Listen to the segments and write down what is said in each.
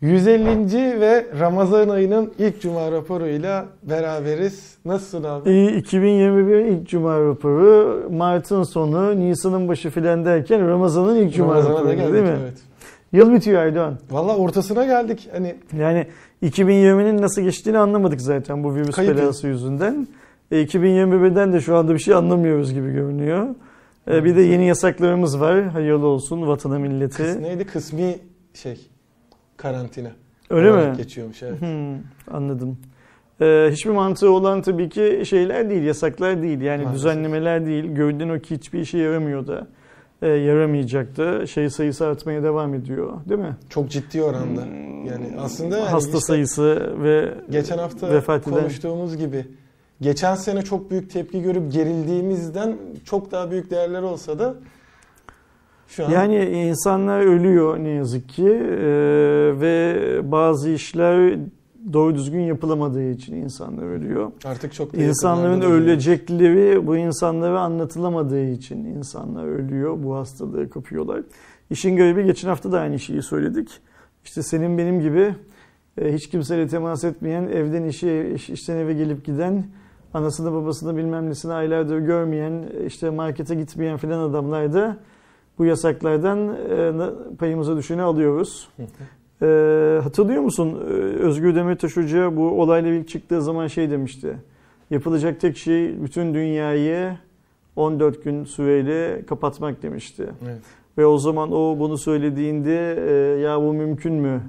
150. ve Ramazan ayının ilk cuma raporuyla beraberiz. Nasılsın abi? İyi, 2021 ilk cuma raporu, Mart'ın sonu, Nisan'ın başı filan derken Ramazan'ın ilk cuma Ramazan'a raporu geldik değil mi? evet. Yıl bitiyor Aydoğan. Valla ortasına geldik. Hani Yani 2020'nin nasıl geçtiğini anlamadık zaten bu virüs Kayıp belası yüzünden. E, 2021'den de şu anda bir şey anlamıyoruz gibi görünüyor. E, bir de yeni yasaklarımız var. Hayırlı olsun vatana milleti. kıs- neydi? Kısmi şey karantina. Öyle mi? Geçiyormuş evet. Hmm, anladım. Ee, hiçbir mantığı olan tabii ki şeyler değil, yasaklar değil. Yani Maalesef. düzenlemeler değil. Görünen o ki hiçbir işe yaramıyor da. Ee, yaramayacak da. Şey sayısı artmaya devam ediyor. Değil mi? Çok ciddi oranda. Yani aslında yani Hasta işte sayısı ve geçen hafta vefat eden- konuştuğumuz gibi geçen sene çok büyük tepki görüp gerildiğimizden çok daha büyük değerler olsa da şu an yani insanlar ölüyor ne yazık ki Ee, ve bazı işler doğru düzgün yapılamadığı için insanlar ölüyor. artık çok da İnsanların ölecekleri bu insanlara anlatılamadığı için insanlar ölüyor, bu hastalığı kapıyorlar. İşin garibi geçen hafta da aynı şeyi söyledik. İşte senin benim gibi e, hiç kimseyle temas etmeyen, evden işe, iş- işten eve gelip giden, anasını babasını bilmem nesini aylardır görmeyen, işte markete gitmeyen filan adamlar da bu yasaklardan e, payımıza düşeni alıyoruz. Ee, hatırlıyor musun Ee, Özgür Demirtaş Hoca bu olayla ilk çıktığı zaman şey demişti. Yapılacak tek şey bütün dünyayı 14 gün süreyle kapatmak demişti. Evet. Ve o zaman o bunu söylediğinde e, ya bu mümkün mü?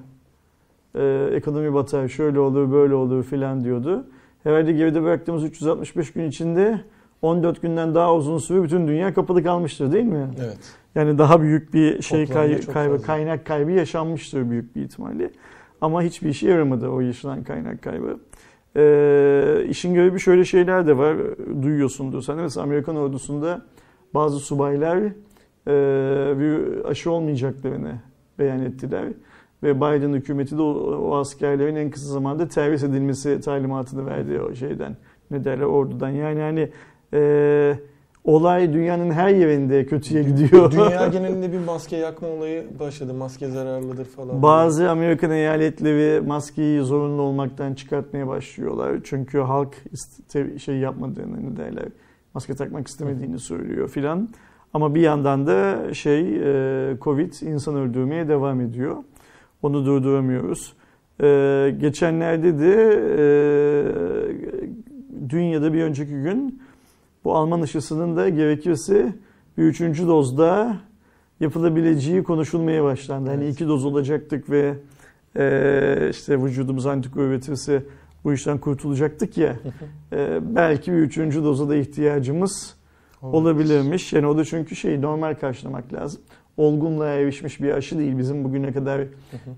E, ekonomi batar, şöyle olur, böyle olur filan diyordu. Herhalde geride bıraktığımız 365 gün içinde 14 günden daha uzun süre bütün dünya kapalı kalmıştır değil mi? Evet. Yani daha büyük bir şey kay- kaybı, fazla. kaynak kaybı yaşanmıştır büyük bir ihtimalle. Ama hiçbir işe yaramadı o yaşanan kaynak kaybı. Ee, işin garibi şöyle şeyler de var. Duyuyorsundur sen. Mesela Amerikan ordusunda bazı subaylar e, bir aşı olmayacaklarını beyan ettiler. Ve Biden hükümeti de o, o askerlerin en kısa zamanda terhis edilmesi talimatını verdi o şeyden. Ne derler ordudan. Yani hani e, olay dünyanın her yerinde kötüye gidiyor. Dünya genelinde bir maske yakma olayı başladı. Maske zararlıdır falan. Bazı Amerikan eyaletleri maskeyi zorunlu olmaktan çıkartmaya başlıyorlar. Çünkü halk iste- şey yapmadığını ne derler, maske takmak istemediğini söylüyor filan. Ama bir yandan da şey e, Covid insan öldürmeye devam ediyor. Onu durduramıyoruz. E, geçenlerde de e, dün ya da bir önceki gün bu Alman aşısının da gerekirse bir üçüncü dozda yapılabileceği konuşulmaya başlandı. Hani Evet. iki doz olacaktık ve e, işte vücudumuz antikor üretirse bu işten kurtulacaktık ya. E, belki bir üçüncü doza da ihtiyacımız olabilirmiş. Yani o da çünkü şey normal karşılamak lazım. Olgunluğa erişmiş bir aşı değil. Bizim bugüne kadar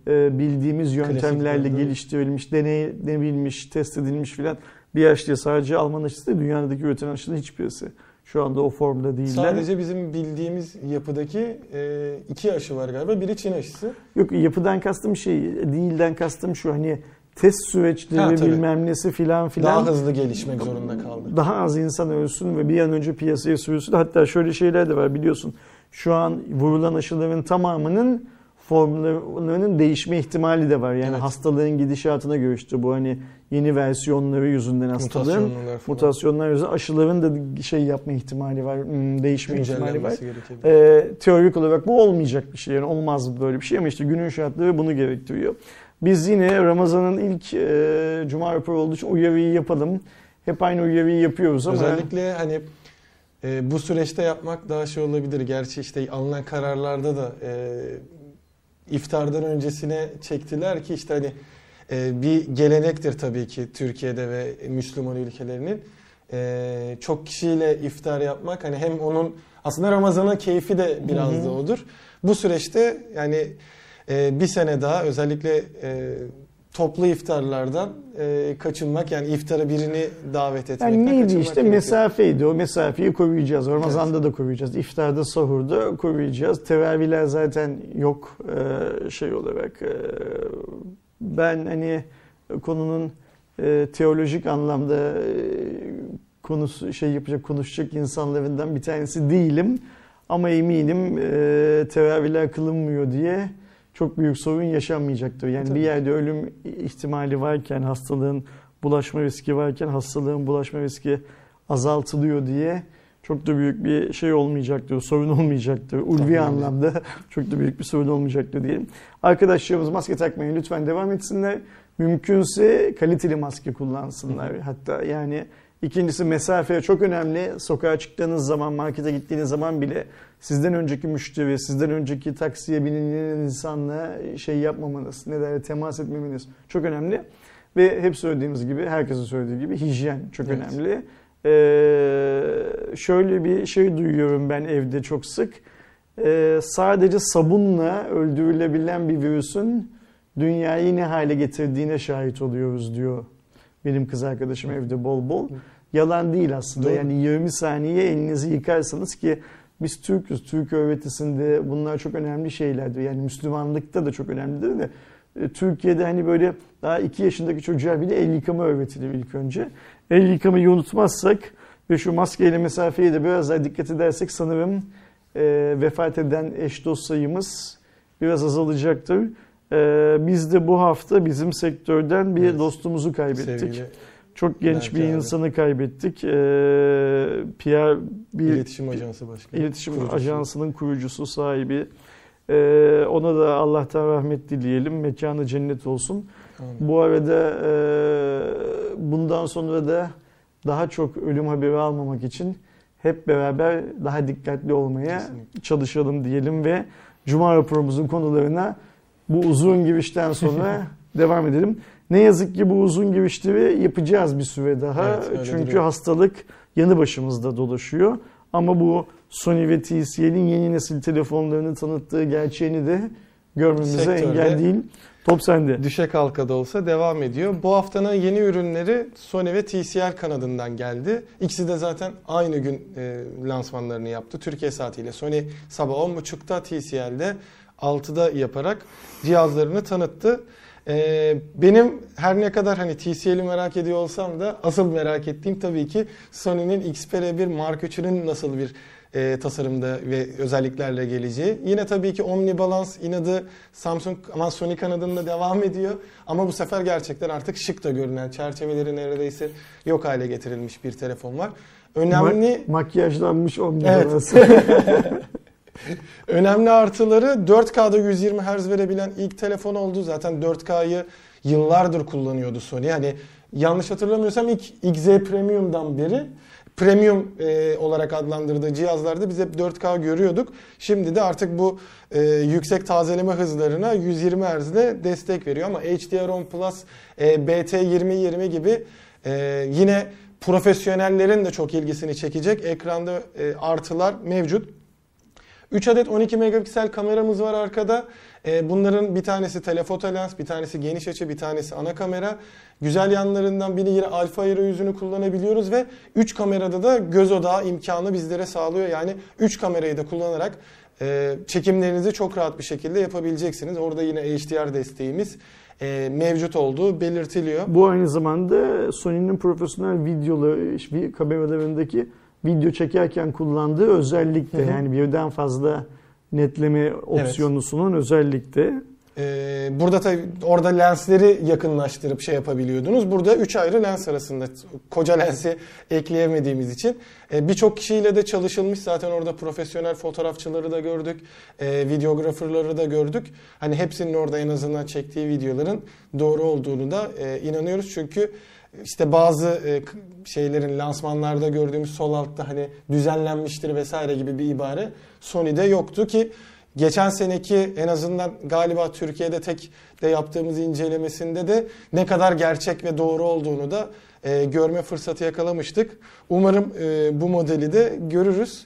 e, bildiğimiz yöntemlerle Klasik geliştirilmiş, denenebilmiş, test edilmiş filan bir aşı değil. Sadece Alman aşısı değil, dünyadaki üretilen aşının hiçbirisi. Şu anda o formda değiller. Sadece bizim bildiğimiz yapıdaki e, iki aşı var galiba. Biri Çin aşısı. Yok yapıdan kastım şey, değilden kastım şu hani test süreçleri Ha, tabii. bilmem nesi filan filan. Daha hızlı gelişmek zorunda kaldı. daha az insan ölsün ve bir an önce piyasaya sürülsün. Hatta şöyle şeyler de var biliyorsun. Şu an vurulan aşıların tamamının formlarının değişme ihtimali de var. Yani Evet. hastalığın gidişatına göre işte bu hani yeni versiyonları yüzünden hastalığın Mutasyonlar mutasyonlar yüzünden aşıların da şey yapma ihtimali var, hmm, değişme ihtimali var. Ee, teorik olarak bu olmayacak bir şey. Yani olmaz böyle bir şey ama işte günün şartları bunu gerektiriyor. Biz yine Ramazan'ın ilk e, Cuma raporu olduğu için uyarıyı yapalım. Hep aynı uyarıyı yapıyoruz ama Özellikle hani e, bu süreçte yapmak daha şey olabilir. Gerçi işte alınan kararlarda da e, iftardan öncesine çektiler ki işte hani e, bir gelenektir tabii ki Türkiye'de ve Müslüman ülkelerinin. E, çok kişiyle iftar yapmak hani hem onun aslında Ramazan'ın keyfi de biraz Hı hı. da odur. Bu süreçte yani e, bir sene daha özellikle e, toplu iftarlardan e, kaçınmak yani iftara birini davet etmekten Yani neydi kaçınmak işte gerekiyor. mesafeydi. O mesafeyi koruyacağız. Ramazan'da da koruyacağız. İftarda, sahurda koruyacağız. Teravihler zaten yok e, şey olarak. E, Ben hani konunun e, teolojik anlamda e, konusu şey yapacak, konuşacak insanlarından bir tanesi değilim. Ama eminim e, teravihler kılınmıyor diye çok büyük sorun yaşanmayacaktır. Yani Tabii. bir yerde ölüm ihtimali varken, hastalığın bulaşma riski varken hastalığın bulaşma riski azaltılıyor diye çok da büyük bir şey olmayacaktır, sorun olmayacaktır. Ulvi Tabii. anlamda çok da büyük bir sorun olmayacaktır diyelim. Arkadaşlarımız maske takmayı lütfen devam etsinler. Mümkünse kaliteli maske kullansınlar. Hatta yani ikincisi mesafe çok önemli. Sokağa çıktığınız zaman, markete gittiğiniz zaman bile sizden önceki müşteri, sizden önceki taksiye binen insanla şey yapmamanız, ne derler temas etmemeniz çok önemli. Ve hep söylediğimiz gibi, herkesin söylediği gibi hijyen çok Evet. önemli. Ee, şöyle bir şey duyuyorum ben evde çok sık. Ee, sadece sabunla öldürülebilen bir virüsün dünyayı ne hale getirdiğine şahit oluyoruz diyor benim kız arkadaşım evde bol bol. Yalan değil aslında. Doğru. Yani 20 saniye elinizi yıkarsanız ki biz Türk'üz. Türk öğretisinde bunlar çok önemli şeylerdir. Yani Müslümanlıkta da çok önemlidir de e, Türkiye'de hani böyle daha 2 yaşındaki çocuğa bile el yıkama öğretilir ilk önce. El yıkamayı unutmazsak ve şu maskeyle mesafeye de biraz daha dikkat edersek sanırım e, vefat eden eş dost sayımız biraz azalacaktır. E, biz de bu hafta bizim sektörden bir Evet. dostumuzu kaybettik. Sevgili Çok genç Belki bir abi. insanı kaybettik. Ee, PR bir iletişim ajansı başkanı. iletişim kurucusu. ajansının kurucusu, sahibi. Ee, ona da Allah'tan rahmet dileyelim. Mekanı cennet olsun. Amin. Bu arada e, bundan sonra da daha çok ölüm haberi almamak için hep beraber daha dikkatli olmaya Kesinlikle. çalışalım diyelim ve Cuma raporumuzun konularına bu uzun girişten sonra devam edelim. Ne yazık ki bu uzun girişleri yapacağız bir süre daha. Evet, Çünkü duruyor. hastalık yanı başımızda dolaşıyor. Ama bu Sony ve TCL'in yeni nesil telefonlarını tanıttığı gerçeğini de görmemize Sektörde- engel değil. Top sende. Düşe kalka da olsa devam ediyor. Bu haftanın yeni ürünleri Sony ve TCL kanadından geldi. İkisi de zaten aynı gün e, lansmanlarını yaptı. Türkiye saatiyle Sony sabah 10.30'da TCL'de 6'da yaparak cihazlarını tanıttı. E, benim her ne kadar hani TCL'i merak ediyor olsam da asıl merak ettiğim tabii ki Sony'nin Xperia 1 Mark 3'ünün nasıl bir e, tasarımda ve özelliklerle geleceği. Yine tabii ki Omni Balance inadı Samsung ama Sony kanadında devam ediyor. Ama bu sefer gerçekten artık şık da görünen çerçeveleri neredeyse yok hale getirilmiş bir telefon var. Önemli Ma- makyajlanmış omni Evet. önemli artıları 4K'da 120 Hz verebilen ilk telefon oldu. Zaten 4K'yı yıllardır kullanıyordu Sony. Yani yanlış hatırlamıyorsam ilk XZ Premium'dan beri premium e, olarak adlandırdığı cihazlarda biz hep 4K görüyorduk. Şimdi de artık bu e, yüksek tazeleme hızlarına 120 Hz ile destek veriyor ama HDR10 Plus, e, BT2020 gibi e, yine profesyonellerin de çok ilgisini çekecek ekranda e, artılar mevcut. 3 adet 12 megapiksel kameramız var arkada. Ee, bunların bir tanesi telefoto lens, bir tanesi geniş açı, bir tanesi ana kamera. Güzel yanlarından biri yine alfa yüzünü kullanabiliyoruz ve 3 kamerada da göz odağı imkanı bizlere sağlıyor. Yani 3 kamerayı da kullanarak e, çekimlerinizi çok rahat bir şekilde yapabileceksiniz. Orada yine HDR desteğimiz e, mevcut olduğu belirtiliyor. Bu aynı zamanda Sony'nin profesyonel videoları, vi- kameralarındaki video çekerken kullandığı özellik de Hı hı. yani birden fazla netleme opsiyonu sunan özellik de. Ee, burada tabii orada lensleri yakınlaştırıp şey yapabiliyordunuz. Burada 3 ayrı lens arasında koca lensi ekleyemediğimiz için e, birçok kişiyle de çalışılmış. Zaten orada profesyonel fotoğrafçıları da gördük. E, videografırları da gördük. Hani hepsinin orada en azından çektiği videoların doğru olduğunu da e, inanıyoruz. Çünkü işte bazı e, şeylerin lansmanlarda gördüğümüz sol altta hani düzenlenmiştir vesaire gibi bir ibare Sony'de yoktu ki Geçen seneki en azından galiba Türkiye'de tek de yaptığımız incelemesinde de ne kadar gerçek ve doğru olduğunu da e, görme fırsatı yakalamıştık. Umarım e, bu modeli de görürüz.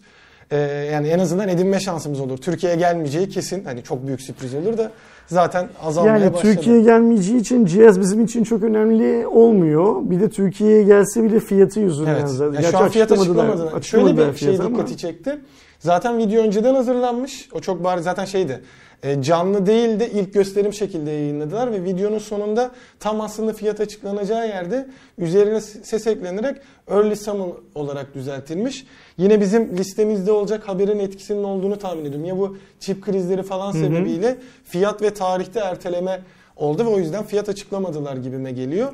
E, yani en azından edinme şansımız olur. Türkiye'ye gelmeyeceği kesin. Hani çok büyük sürpriz olur da zaten azalmaya Yani başladı. Türkiye'ye gelmeyeceği için cihaz bizim için çok önemli olmuyor. Bir de Türkiye'ye gelse bile fiyatı yüzünden Evet. zaten. Yani Gerçi şu an fiyat açıklamadılar. Açıklamadılar Şöyle bir şey ama. dikkati çekti. Zaten video önceden hazırlanmış. O çok bari zaten şeydi. E, canlı değil de ilk gösterim şekilde yayınladılar ve videonun sonunda tam aslında fiyat açıklanacağı yerde üzerine ses eklenerek early summon olarak düzeltilmiş. Yine bizim listemizde olacak haberin etkisinin olduğunu tahmin ediyorum. Ya bu çip krizleri falan sebebiyle fiyat ve tarihte erteleme oldu ve o yüzden fiyat açıklamadılar gibime geliyor.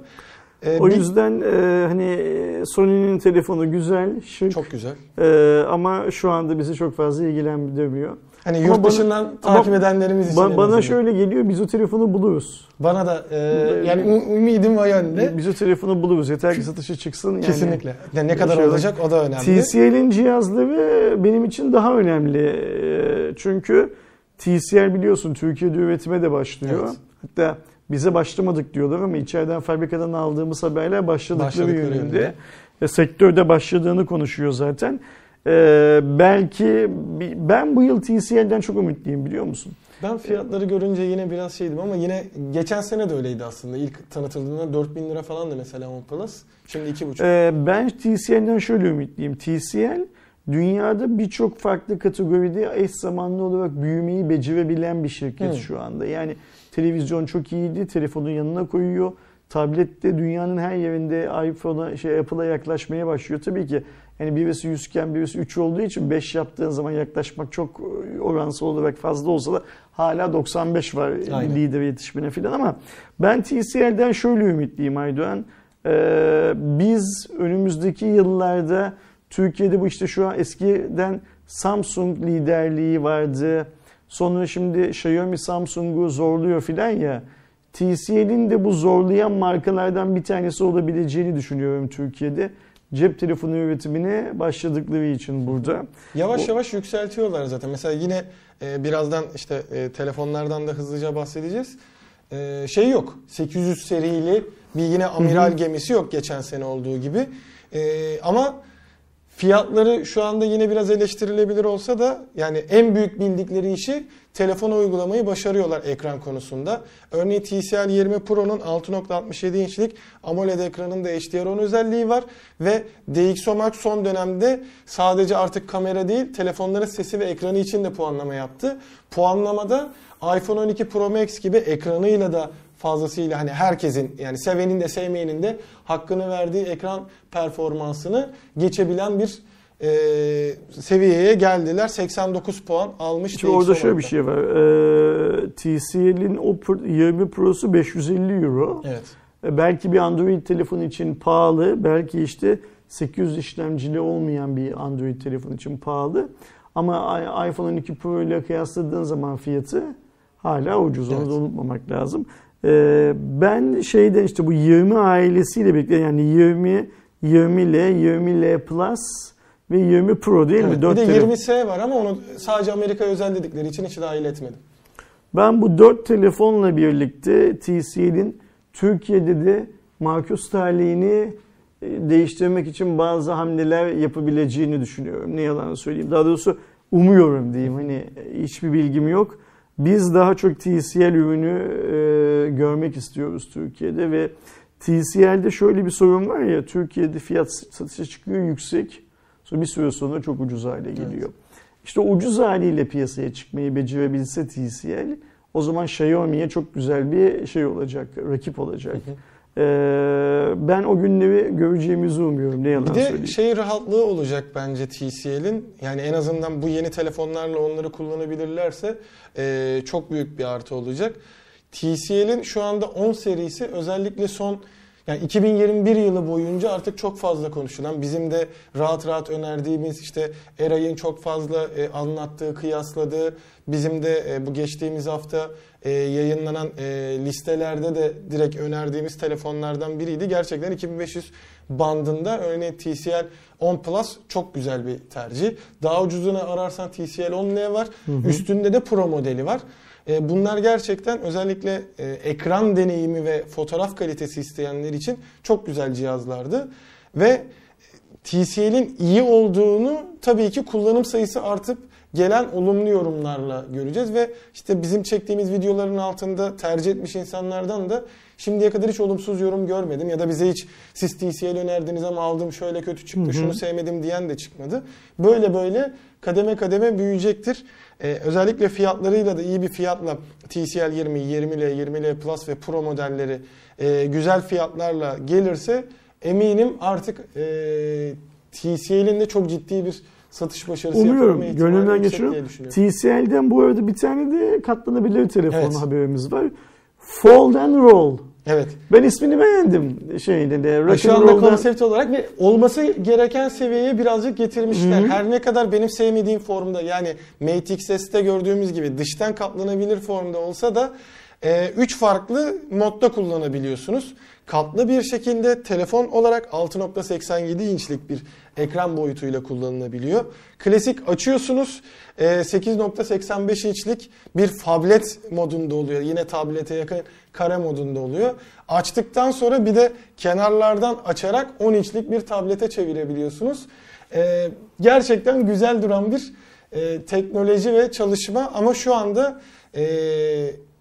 Ee, o yüzden e, hani Sony'nin telefonu güzel, şık. Çok güzel. E, ama şu anda bizi çok fazla ilgilendirmiyor. Hani yurt ama dışından bana, takip edenlerimiz için. Bana, bana şöyle geliyor, biz o telefonu buluruz. Bana da e, yani ümidim o yönde. Biz o telefonu buluruz. Yeter ki satışa çıksın. Yani. Kesinlikle. Yani ne kadar şey olacak o da önemli. TCL'in cihazları benim için daha önemli. E, çünkü TCL biliyorsun Türkiye'de üretime de başlıyor. Evet. Hatta bize başlamadık diyorlar ama içeriden fabrikadan aldığımız haberler başladıkları, başladıkları yönünde. yönünde. Ve sektörde başladığını konuşuyor zaten. Ee, belki ben bu yıl TCL'den çok ümitliyim biliyor musun? Ben fiyatları görünce yine biraz şeydim ama yine geçen sene de öyleydi aslında. İlk tanıtıldığında 4000 lira falan da mesela OnePlus. Şimdi 2,5. Ee, ben TCL'den şöyle ümitliyim. TCL dünyada birçok farklı kategoride eş zamanlı olarak büyümeyi becerebilen bir şirket hmm. şu anda. Yani televizyon çok iyiydi, telefonun yanına koyuyor. Tablette dünyanın her yerinde iPhone'a, şey Apple'a yaklaşmaya başlıyor. Tabii ki yani birisi 100 iken birisi 3 olduğu için 5 yaptığın zaman yaklaşmak çok e, oransal olarak fazla olsa da hala 95 var Aynen. lider yetişmene falan ama ben TCL'den şöyle ümitliyim Aydoğan. Ee, biz önümüzdeki yıllarda Türkiye'de bu işte şu an eskiden Samsung liderliği vardı. Sonra şimdi Xiaomi Samsung'u zorluyor filan ya. TCL'in de bu zorlayan markalardan bir tanesi olabileceğini düşünüyorum Türkiye'de. Cep telefonu üretimine başladıkları için burada. Yavaş o... yavaş yükseltiyorlar zaten. Mesela yine e, birazdan işte e, telefonlardan da hızlıca bahsedeceğiz. E, şey yok. 800 serili bir yine amiral gemisi yok geçen sene olduğu gibi. E, ama Fiyatları şu anda yine biraz eleştirilebilir olsa da yani en büyük bildikleri işi telefona uygulamayı başarıyorlar ekran konusunda. Örneğin TCL 20 Pro'nun 6.67 inçlik AMOLED ekranında HDR10 özelliği var ve DxOMark son dönemde sadece artık kamera değil telefonların sesi ve ekranı için de puanlama yaptı. Puanlamada iPhone 12 Pro Max gibi ekranıyla da fazlasıyla hani herkesin yani sevenin de sevmeyenin de hakkını verdiği ekran performansını geçebilen bir e, seviyeye geldiler. 89 puan almış. Şimdi orada şöyle bir şey var. E, TCL'in o 20 Pro'su 550 Euro. Evet. E, belki bir Android telefon için pahalı. Belki işte 800 işlemcili olmayan bir Android telefon için pahalı. Ama iPhone 12 Pro ile kıyasladığın zaman fiyatı hala ucuz. Onu evet. da unutmamak lazım. Ee, ben şeyden işte bu 20 ailesiyle birlikte yani 20, 20 L, 20 L Plus ve 20 Pro değil evet, mi? 4 bir de 20S var ama onu sadece Amerika özel dedikleri için hiç dahil etmedim. Ben bu 4 telefonla birlikte TCL'in Türkiye'de de Markus tarihini e, değiştirmek için bazı hamleler yapabileceğini düşünüyorum. Ne yalan söyleyeyim. Daha doğrusu umuyorum diyeyim. Hani hiçbir bilgim yok. Biz daha çok TCL ürünü e, görmek istiyoruz Türkiye'de ve TCL'de şöyle bir sorun var ya Türkiye'de fiyat satışa çıkıyor yüksek sonra bir süre sonra çok ucuz hale geliyor. Evet. İşte ucuz haliyle piyasaya çıkmayı becerebilse TCL o zaman Xiaomi'ye çok güzel bir şey olacak, rakip olacak. Hı hı. Ee, ben o günleri göreceğimizi umuyorum. Ne yalan bir de söyleyeyim. şey rahatlığı olacak bence TCL'in. Yani en azından bu yeni telefonlarla onları kullanabilirlerse e, çok büyük bir artı olacak. TCL'in şu anda 10 serisi özellikle son yani 2021 yılı boyunca artık çok fazla konuşulan, bizim de rahat rahat önerdiğimiz işte Eray'ın çok fazla e, anlattığı, kıyasladığı, bizim de e, bu geçtiğimiz hafta e, yayınlanan e, listelerde de direkt önerdiğimiz telefonlardan biriydi. Gerçekten 2500 bandında örneğin TCL 10 Plus çok güzel bir tercih. Daha ucuzunu ararsan TCL 10L var. Hı hı. Üstünde de Pro modeli var. E, bunlar gerçekten özellikle e, ekran deneyimi ve fotoğraf kalitesi isteyenler için çok güzel cihazlardı. Ve TCL'in iyi olduğunu tabii ki kullanım sayısı artıp gelen olumlu yorumlarla göreceğiz ve işte bizim çektiğimiz videoların altında tercih etmiş insanlardan da şimdiye kadar hiç olumsuz yorum görmedim ya da bize hiç siz TCL önerdiniz ama aldım şöyle kötü çıktı Hı hı. şunu sevmedim diyen de çıkmadı. Böyle böyle kademe kademe büyüyecektir. Ee, özellikle fiyatlarıyla da iyi bir fiyatla TCL 20, 20L, 20L Plus ve Pro modelleri e, güzel fiyatlarla gelirse eminim artık e, TCL'in de çok ciddi bir satış başarısı Umuyorum. ihtimali Gönlümden düşünüyorum. TCL'den bu arada bir tane de katlanabilir telefon Evet. haberimiz var. Fold and Roll. Evet. Ben ismini beğendim şeyde de. Rock Şu and anda Roll'dan- konsept olarak ve olması gereken seviyeye birazcık getirmişler. Hı hı. Her ne kadar benim sevmediğim formda yani Mate gördüğümüz gibi dıştan katlanabilir formda olsa da 3 farklı modda kullanabiliyorsunuz. Katlı bir şekilde telefon olarak 6.87 inçlik bir ekran boyutuyla kullanılabiliyor. Klasik açıyorsunuz e, 8.85 inçlik bir tablet modunda oluyor. Yine tablete yakın kare modunda oluyor. Açtıktan sonra bir de kenarlardan açarak 10 inçlik bir tablete çevirebiliyorsunuz. E, gerçekten güzel duran bir e, teknoloji ve çalışma ama şu anda e,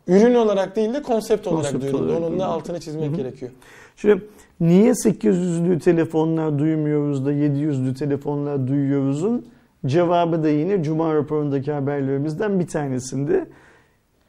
ürün olarak değil de konsept olarak Konsept duyuruldu. Onun da altını çizmek Hı hı. gerekiyor. Şimdi niye 800'lü telefonlar duymuyoruz da 700'lü telefonlar duyuyoruzun cevabı da yine Cuma raporundaki haberlerimizden bir tanesinde.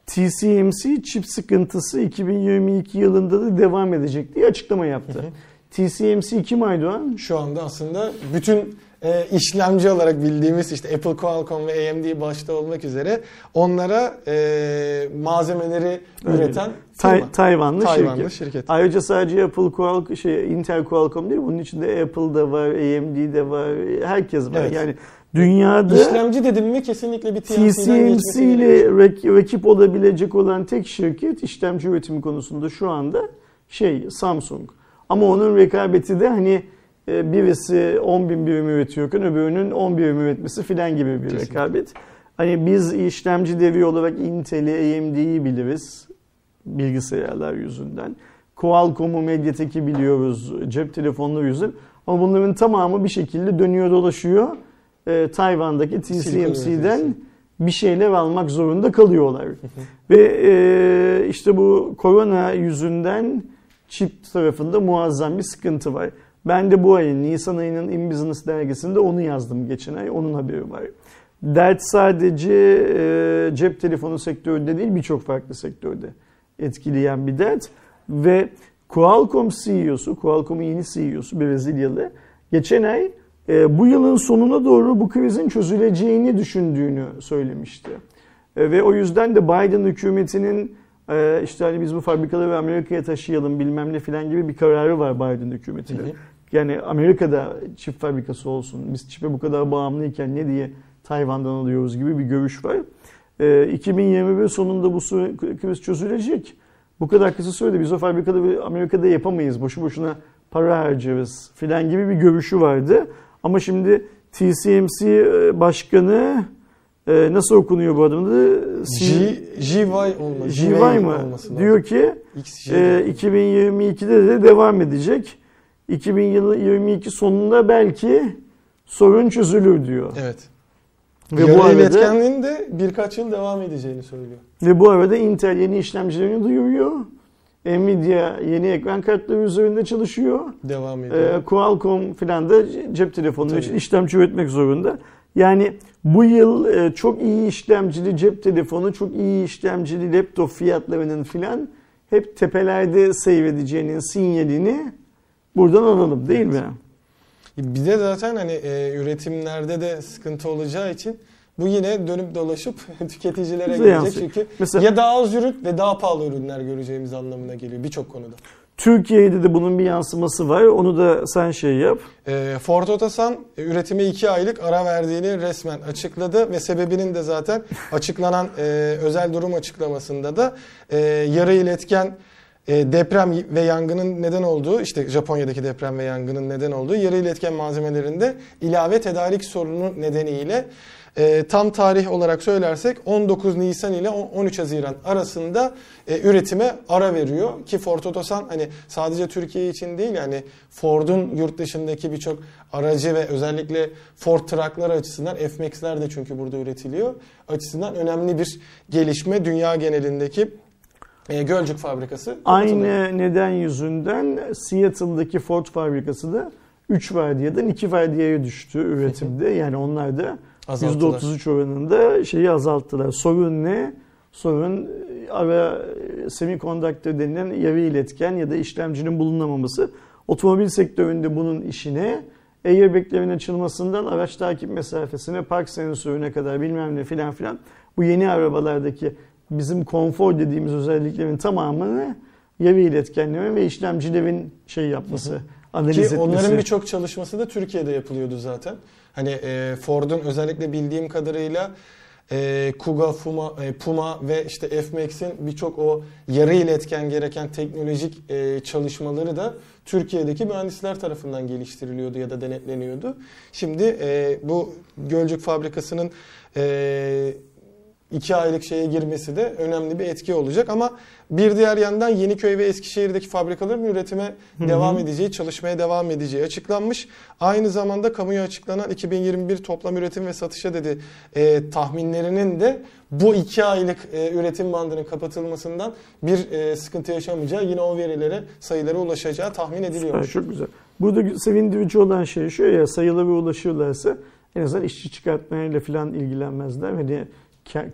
TSMC çip sıkıntısı 2022 yılında da devam edecek diye açıklama yaptı. TSMC kim Aydoğan? Şu anda aslında bütün e, işlemci olarak bildiğimiz işte Apple, Qualcomm ve AMD başta olmak üzere onlara e, malzemeleri Öyle. üreten Tay-. Tayvanlı, Tayvanlı şirket. şirket. Ayrıca sadece Apple, Qualcomm, şey, Intel, Qualcomm değil, bunun içinde Apple da var, AMD de var, herkes var. Evet. Yani dünyada İşlemci dedim mi kesinlikle bir TSMC ile rak- rakip olabilecek olan tek şirket işlemci üretimi konusunda şu anda şey Samsung. Ama onun rekabeti de hani birisi 10 bin birim üretiyorken öbürünün 10 birim üretmesi filan gibi bir Kesinlikle. rekabet. Hani biz işlemci devi olarak Intel'i, AMD'yi biliriz bilgisayarlar yüzünden. Qualcomm'u, Mediatek'i biliyoruz cep telefonları yüzünden. Ama bunların tamamı bir şekilde dönüyor dolaşıyor. E, Tayvan'daki üreticisi. bir şeyler almak zorunda kalıyorlar. Ve e, işte bu korona yüzünden çip tarafında muazzam bir sıkıntı var. Ben de bu ayın Nisan ayının In Business dergisinde onu yazdım geçen ay. Onun haberi var. Dert sadece e, cep telefonu sektöründe değil birçok farklı sektörde etkileyen bir dert. Ve Qualcomm CEO'su, Qualcomm'un yeni CEO'su Brezilyalı geçen ay e, bu yılın sonuna doğru bu krizin çözüleceğini düşündüğünü söylemişti. E, ve o yüzden de Biden hükümetinin e, işte hani biz bu fabrikaları Amerika'ya taşıyalım bilmem ne filan gibi bir kararı var Biden hükümetinin. Hı hı. Yani Amerika'da çip fabrikası olsun. Biz çipe bu kadar bağımlıyken ne diye Tayvan'dan alıyoruz gibi bir görüş var. E, 2021 sonunda bu kriz çözülecek. Bu kadar kısa sürede biz o fabrikada Amerika'da yapamayız. Boşu boşuna para harcarız filan gibi bir görüşü vardı. Ama şimdi TSMC e, başkanı e, nasıl okunuyor bu adamın adı? GY olması. GY mı? Diyor ki e, 2022'de de devam edecek. 2022 sonunda belki sorun çözülür diyor. evet. Ve Yarı bu arada iletkenliğin de birkaç yıl devam edeceğini söylüyor. ve bu arada Intel yeni işlemcilerini duyuruyor. Nvidia yeni ekran kartları üzerinde çalışıyor. Devam ediyor. Ee, Qualcomm filan da cep Tabii. için işlemci üretmek zorunda. Yani bu yıl e, çok iyi işlemcili cep telefonu, çok iyi işlemcili laptop fiyatlarının filan hep tepelerde seyredeceğinin sinyalini buradan alalım değil mi? Bir de zaten hani e, üretimlerde de sıkıntı olacağı için bu yine dönüp dolaşıp tüketicilere Bize gelecek. yansıyor. Çünkü Mesela- ya daha az ürün ve daha pahalı ürünler göreceğimiz anlamına geliyor birçok konuda. Türkiye'de de bunun bir yansıması var. Onu da sen şey yap. E, Ford Otosan e, üretime 2 aylık ara verdiğini resmen açıkladı ve sebebinin de zaten açıklanan e, özel durum açıklamasında da e, yarı iletken e, deprem ve yangının neden olduğu işte Japonya'daki deprem ve yangının neden olduğu yarı iletken malzemelerinde ilave tedarik sorunu nedeniyle e, tam tarih olarak söylersek 19 Nisan ile 13 Haziran arasında e, üretime ara veriyor ki Ford Otosan hani sadece Türkiye için değil yani Ford'un yurt dışındaki birçok aracı ve özellikle Ford Truck'lar açısından F-Max'ler de çünkü burada üretiliyor açısından önemli bir gelişme. Dünya genelindeki e, Gölcük fabrikası. Aynı neden yüzünden Seattle'daki Ford fabrikası da 3 vardiyadan 2 vardiyaya düştü üretimde. Yani onlar da Azalttılar. %33 oranında şeyi azalttılar. Sorun ne? Sorun e, ara semikondaktör denilen yarı iletken ya da işlemcinin bulunamaması. Otomobil sektöründe bunun işine airbaglerin açılmasından araç takip mesafesine, park sensörüne kadar bilmem ne filan filan bu yeni arabalardaki bizim konfor dediğimiz özelliklerin tamamını yarı iletkenlerin ve işlemcilerin şey yapması, analiz Ki etmesi. onların birçok çalışması da Türkiye'de yapılıyordu zaten. Hani e, Ford'un özellikle bildiğim kadarıyla e, Kuga, Puma, e, Puma ve işte F-Max'in birçok o yarı iletken gereken teknolojik e, çalışmaları da Türkiye'deki mühendisler tarafından geliştiriliyordu ya da denetleniyordu. Şimdi e, bu Gölcük fabrikasının e, iki aylık şeye girmesi de önemli bir etki olacak ama bir diğer yandan Yeniköy ve Eskişehir'deki fabrikaların üretime Hı hı. devam edeceği, çalışmaya devam edeceği açıklanmış. Aynı zamanda kamuya açıklanan 2021 toplam üretim ve satışa dedi e, tahminlerinin de bu iki aylık e, üretim bandının kapatılmasından bir e, sıkıntı yaşamayacağı, yine o verilere, sayılara ulaşacağı tahmin ediliyor. çok güzel. Burada sevindirici olan şey şu ya sayılara ulaşırlarsa en azından işçi çıkartmayla falan ilgilenmezler. Hani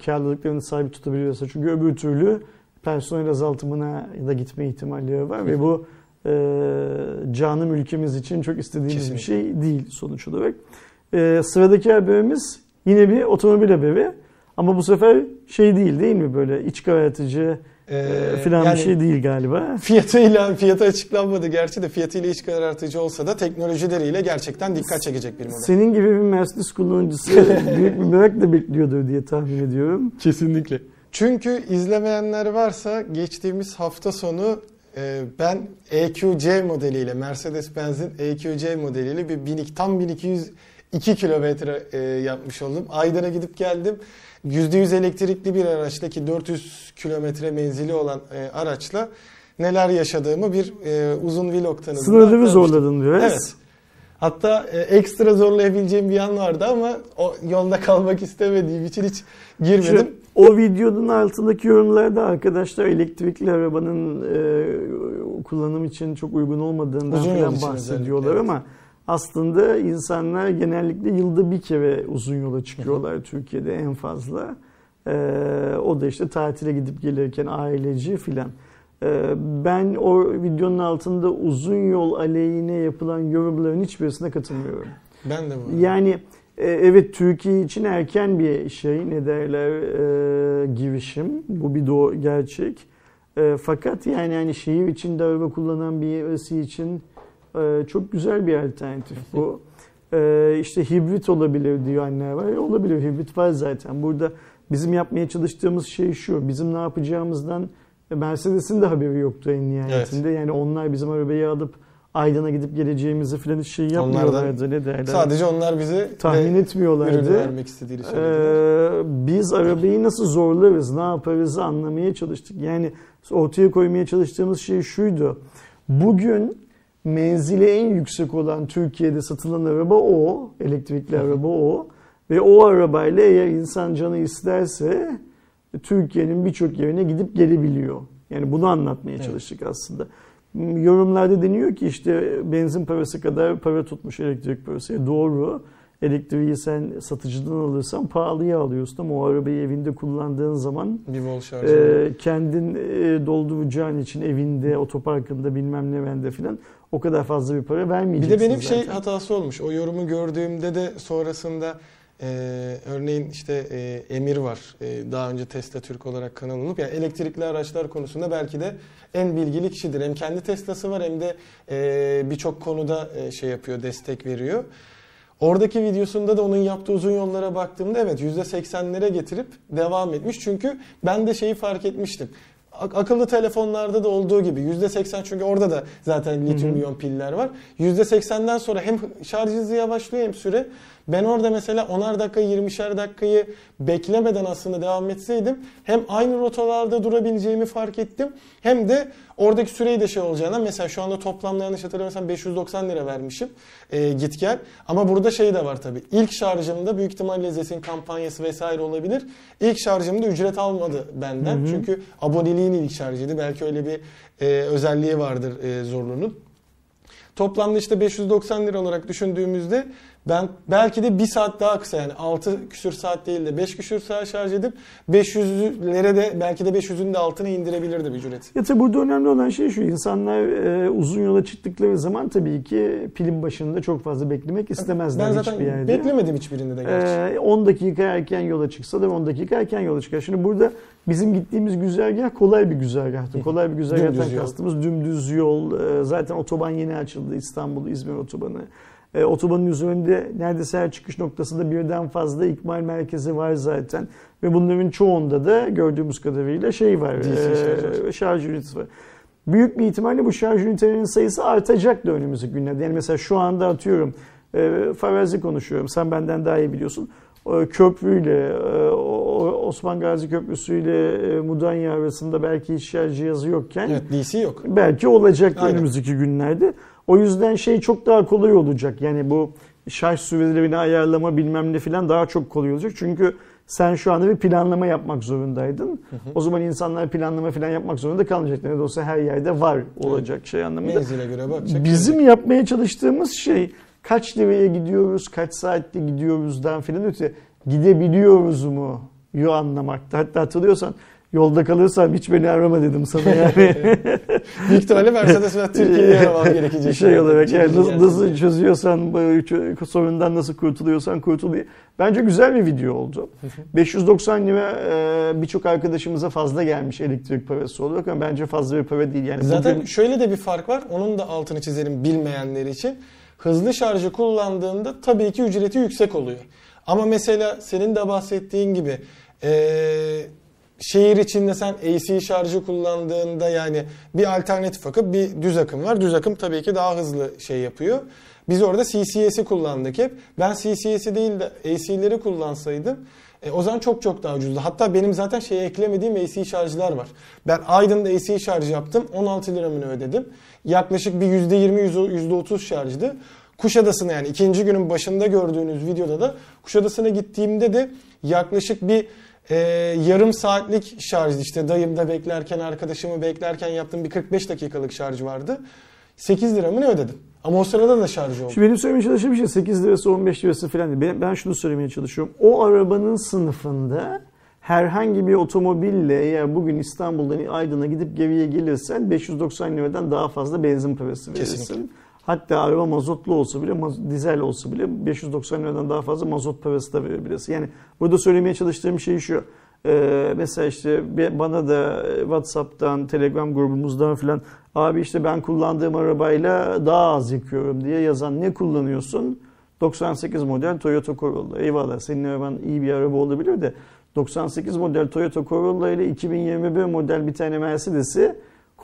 karlılıklarını sabit tutabiliyorsa. Çünkü öbür türlü personel azaltımına da gitme ihtimalleri var ve bu e, canım ülkemiz için çok istediğimiz bir şey değil sonuç olarak. E, sıradaki haberimiz yine bir otomobil haberi. Ama bu sefer şey değil değil mi böyle iç karartıcı E, e, falan yani bir şey değil galiba. Fiyatıyla fiyatı açıklanmadı gerçi de fiyatıyla iç karartıcı olsa da teknolojileriyle gerçekten dikkat çekecek bir model. Senin gibi bir Mercedes kullanıcısı büyük bir merakla bekliyordur diye tahmin ediyorum. Kesinlikle. Çünkü izlemeyenler varsa geçtiğimiz hafta sonu e, ben EQC modeliyle Mercedes-Benz'in EQC modeliyle bir 1000, tam 1202 kilometre e, yapmış oldum. Aydın'a gidip geldim. %100 elektrikli bir araçla ki 400 kilometre menzili olan e, araçla neler yaşadığımı bir e, uzun vlog tanıdığımda Sınırları aktarmıştım. zorladın biraz. Evet. Hatta e, ekstra zorlayabileceğim bir yan vardı ama o yolda kalmak istemediğim için hiç girmedim. Şu, o videonun altındaki yorumlarda arkadaşlar elektrikli arabanın e, kullanım için çok uygun olmadığından falan bahsediyorlar özellikle, ama aslında insanlar genellikle yılda bir kere uzun yola çıkıyorlar Türkiye'de en fazla. E, o da işte tatile gidip gelirken aileci filan. E, ben o videonun altında uzun yol aleyhine yapılan yorumların hiçbirisine katılmıyorum. Ben de bu. Yani e, evet Türkiye için erken bir şey ne derler e, girişim. Bu bir doğu gerçek. E, fakat yani hani şehir içinde araba kullanan birisi için e, çok güzel bir alternatif bu. E, işte hibrit olabilir diyenler var. E, olabilir hibrit var zaten. Burada bizim yapmaya çalıştığımız şey şu. Bizim ne yapacağımızdan Mercedes'in de haberi yoktu en nihayetinde. Yani onlar bizim arabayı alıp Aydın'a gidip geleceğimizi falan hiç şey yapmıyorlardı. Ne derler? Sadece onlar bize tahmin etmiyorlardı. vermek istediğini söylediler. Ee, biz arabayı nasıl zorlarız, ne yaparız anlamaya çalıştık. Yani ortaya koymaya çalıştığımız şey şuydu. Bugün menzili en yüksek olan Türkiye'de satılan araba o, elektrikli araba o. Ve o arabayla eğer insan canı isterse Türkiye'nin birçok yerine gidip gelebiliyor. Yani bunu anlatmaya Evet. çalıştık aslında. Yorumlarda deniyor ki işte benzin parası kadar para tutmuş elektrik parası. E doğru. Elektriği sen satıcıdan alırsan pahalıya alıyorsun ama o arabayı evinde kullandığın zaman Bir vol şarjı. e, kendin e, dolduracağın için evinde, otoparkında bilmem ne vende filan o kadar fazla bir para bir vermeyeceksin de benim zaten. şey hatası olmuş. O yorumu gördüğümde de sonrasında e, örneğin işte e, Emir var. E, daha önce Tesla Türk olarak kanal olup yani elektrikli araçlar konusunda belki de en bilgili kişidir. Hem kendi Tesla'sı var hem de e, birçok konuda e, şey yapıyor, destek veriyor. Oradaki videosunda da onun yaptığı uzun yollara baktığımda evet %80'lere getirip devam etmiş. Çünkü ben de şeyi fark etmiştim. Ak- Akıllı telefonlarda da olduğu gibi %80 çünkü orada da zaten lityum iyon piller var. %80'den sonra hem şarj hızı yavaşlıyor hem süre. Ben orada mesela 10'ar dakika 20'şer dakikayı beklemeden aslında devam etseydim hem aynı rotalarda durabileceğimi fark ettim hem de oradaki süreyi de şey olacağına mesela şu anda toplamda yanlış hatırlamıyorsam 590 lira vermişim e, git gel. Ama burada şey de var tabii. İlk şarjımda büyük ihtimalle Zes'in kampanyası vesaire olabilir. İlk şarjımda ücret almadı benden. Hı hı. Çünkü aboneliğin ilk şarjıydı. Belki öyle bir e, özelliği vardır e, zorluğunun. Toplamda işte 590 lira olarak düşündüğümüzde ben belki de bir saat daha kısa yani 6 küsür saat değil de 5 küsür saat şarj edip 500'lere de belki de 500'ün de altına indirebilirdim ücret. Ya tabii burada önemli olan şey şu insanlar e, uzun yola çıktıkları zaman tabii ki pilin başında çok fazla beklemek istemezler ben zaten hiçbir yerde. beklemedim hiçbirinde de gerçi. E, 10 dakika erken yola çıksa da 10 dakika erken yola çıkar. Şimdi burada bizim gittiğimiz güzergah kolay bir güzergahtı. Kolay bir güzergahtan kastımız dümdüz yol. E, zaten otoban yeni açıldı İstanbul İzmir otobanı. E, otobanın üzerinde neredeyse her çıkış noktasında birden fazla ikmal merkezi var zaten. Ve bunların çoğunda da gördüğümüz kadarıyla şey var, e, şarj ünitesi var. Büyük bir ihtimalle bu şarj ünitelerinin sayısı artacak da önümüzdeki günlerde. Yani mesela şu anda atıyorum, e, farazi konuşuyorum, sen benden daha iyi biliyorsun. E, köprüyle, e, Osman Gazi Köprüsü ile e, Mudanya arasında belki hiç şarj cihazı yokken evet, DC yok. belki olacak Aynen. önümüzdeki günlerde. O yüzden şey çok daha kolay olacak. Yani bu şarj sürelerini ayarlama bilmem ne falan daha çok kolay olacak. Çünkü sen şu anda bir planlama yapmak zorundaydın. Hı hı. O zaman insanlar planlama falan yapmak zorunda kalmayacaklar. Ne de olsa her yerde var olacak evet. şey anlamında. Menzile göre bakacak. Bizim yani. yapmaya çalıştığımız şey kaç liraya gidiyoruz, kaç saatte gidiyoruzdan filan öte gidebiliyoruz mu? Yu anlamakta. Hatta hatırlıyorsan Yolda kalırsam hiç beni arama dedim sana yani. Büyük ihtimalle Mercedes ve Türkiye'yi aramam gerekecek. Şey olarak yani nasıl, nasıl çözüyorsan, sorundan nasıl kurtuluyorsan kurtul Bence güzel bir video oldu. 590 lira e, birçok arkadaşımıza fazla gelmiş elektrik parası olarak ama bence fazla bir para değil. Yani Zaten bugün... şöyle de bir fark var. Onun da altını çizelim bilmeyenler için. Hızlı şarjı kullandığında tabii ki ücreti yüksek oluyor. Ama mesela senin de bahsettiğin gibi eee şehir içinde sen AC şarjı kullandığında yani bir alternatif akım bir düz akım var. Düz akım tabii ki daha hızlı şey yapıyor. Biz orada CCS'i kullandık hep. Ben CCS'i değil de AC'leri kullansaydım e, o zaman çok çok daha ucuzdu. Hatta benim zaten şeye eklemediğim AC şarjlar var. Ben Aydın'da AC şarj yaptım. 16 liramını ödedim. Yaklaşık bir %20 %30 şarjdı. Kuşadası'na yani ikinci günün başında gördüğünüz videoda da Kuşadası'na gittiğimde de yaklaşık bir e, yarım saatlik şarj işte dayımda beklerken arkadaşımı beklerken yaptığım bir 45 dakikalık şarj vardı. 8 lira mı ne ödedim? Ama o sırada da şarj oldu. Şimdi benim söylemeye çalıştığım şey 8 lirası 15 lirası falan değil. Ben, ben şunu söylemeye çalışıyorum. O arabanın sınıfında herhangi bir otomobille eğer bugün İstanbul'dan Aydın'a gidip geriye gelirsen 590 liradan daha fazla benzin parası verirsin. Kesinlikle. Hatta araba mazotlu olsa bile, dizel olsa bile 590 liradan daha fazla mazot parası da verebilirsin. Yani burada söylemeye çalıştığım şey şu. Ee, mesela işte bana da WhatsApp'tan, Telegram grubumuzdan falan abi işte ben kullandığım arabayla daha az yıkıyorum diye yazan ne kullanıyorsun? 98 model Toyota Corolla. Eyvallah senin araban iyi bir araba olabilir de 98 model Toyota Corolla ile 2021 model bir tane Mercedes'i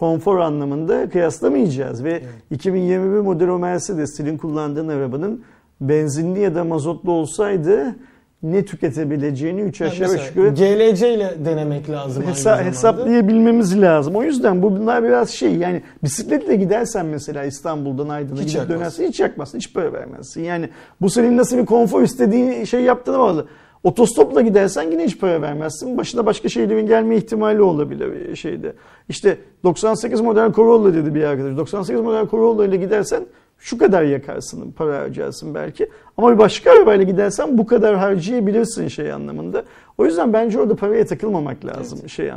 konfor anlamında kıyaslamayacağız. Ve evet. 2021 model o Mercedes senin kullandığın arabanın benzinli ya da mazotlu olsaydı ne tüketebileceğini 3 aşağı 5 yukarı GLC ile denemek lazım. Hesa- hesaplayabilmemiz lazım. O yüzden bu bunlar biraz şey yani bisikletle gidersen mesela İstanbul'dan Aydın'a gidip dönersin hiç yakmazsın. Hiç para vermezsin. Yani bu senin nasıl bir konfor istediğin şey yaptığını bağlı. Otostopla gidersen yine hiç para vermezsin. Başına başka şeylerin gelme ihtimali olabilir şeyde. İşte 98 model Corolla dedi bir arkadaş. 98 model Corolla ile gidersen şu kadar yakarsın, para harcarsın belki. Ama bir başka arabayla gidersen bu kadar harcayabilirsin şey anlamında. O yüzden bence orada paraya takılmamak lazım evet. şey.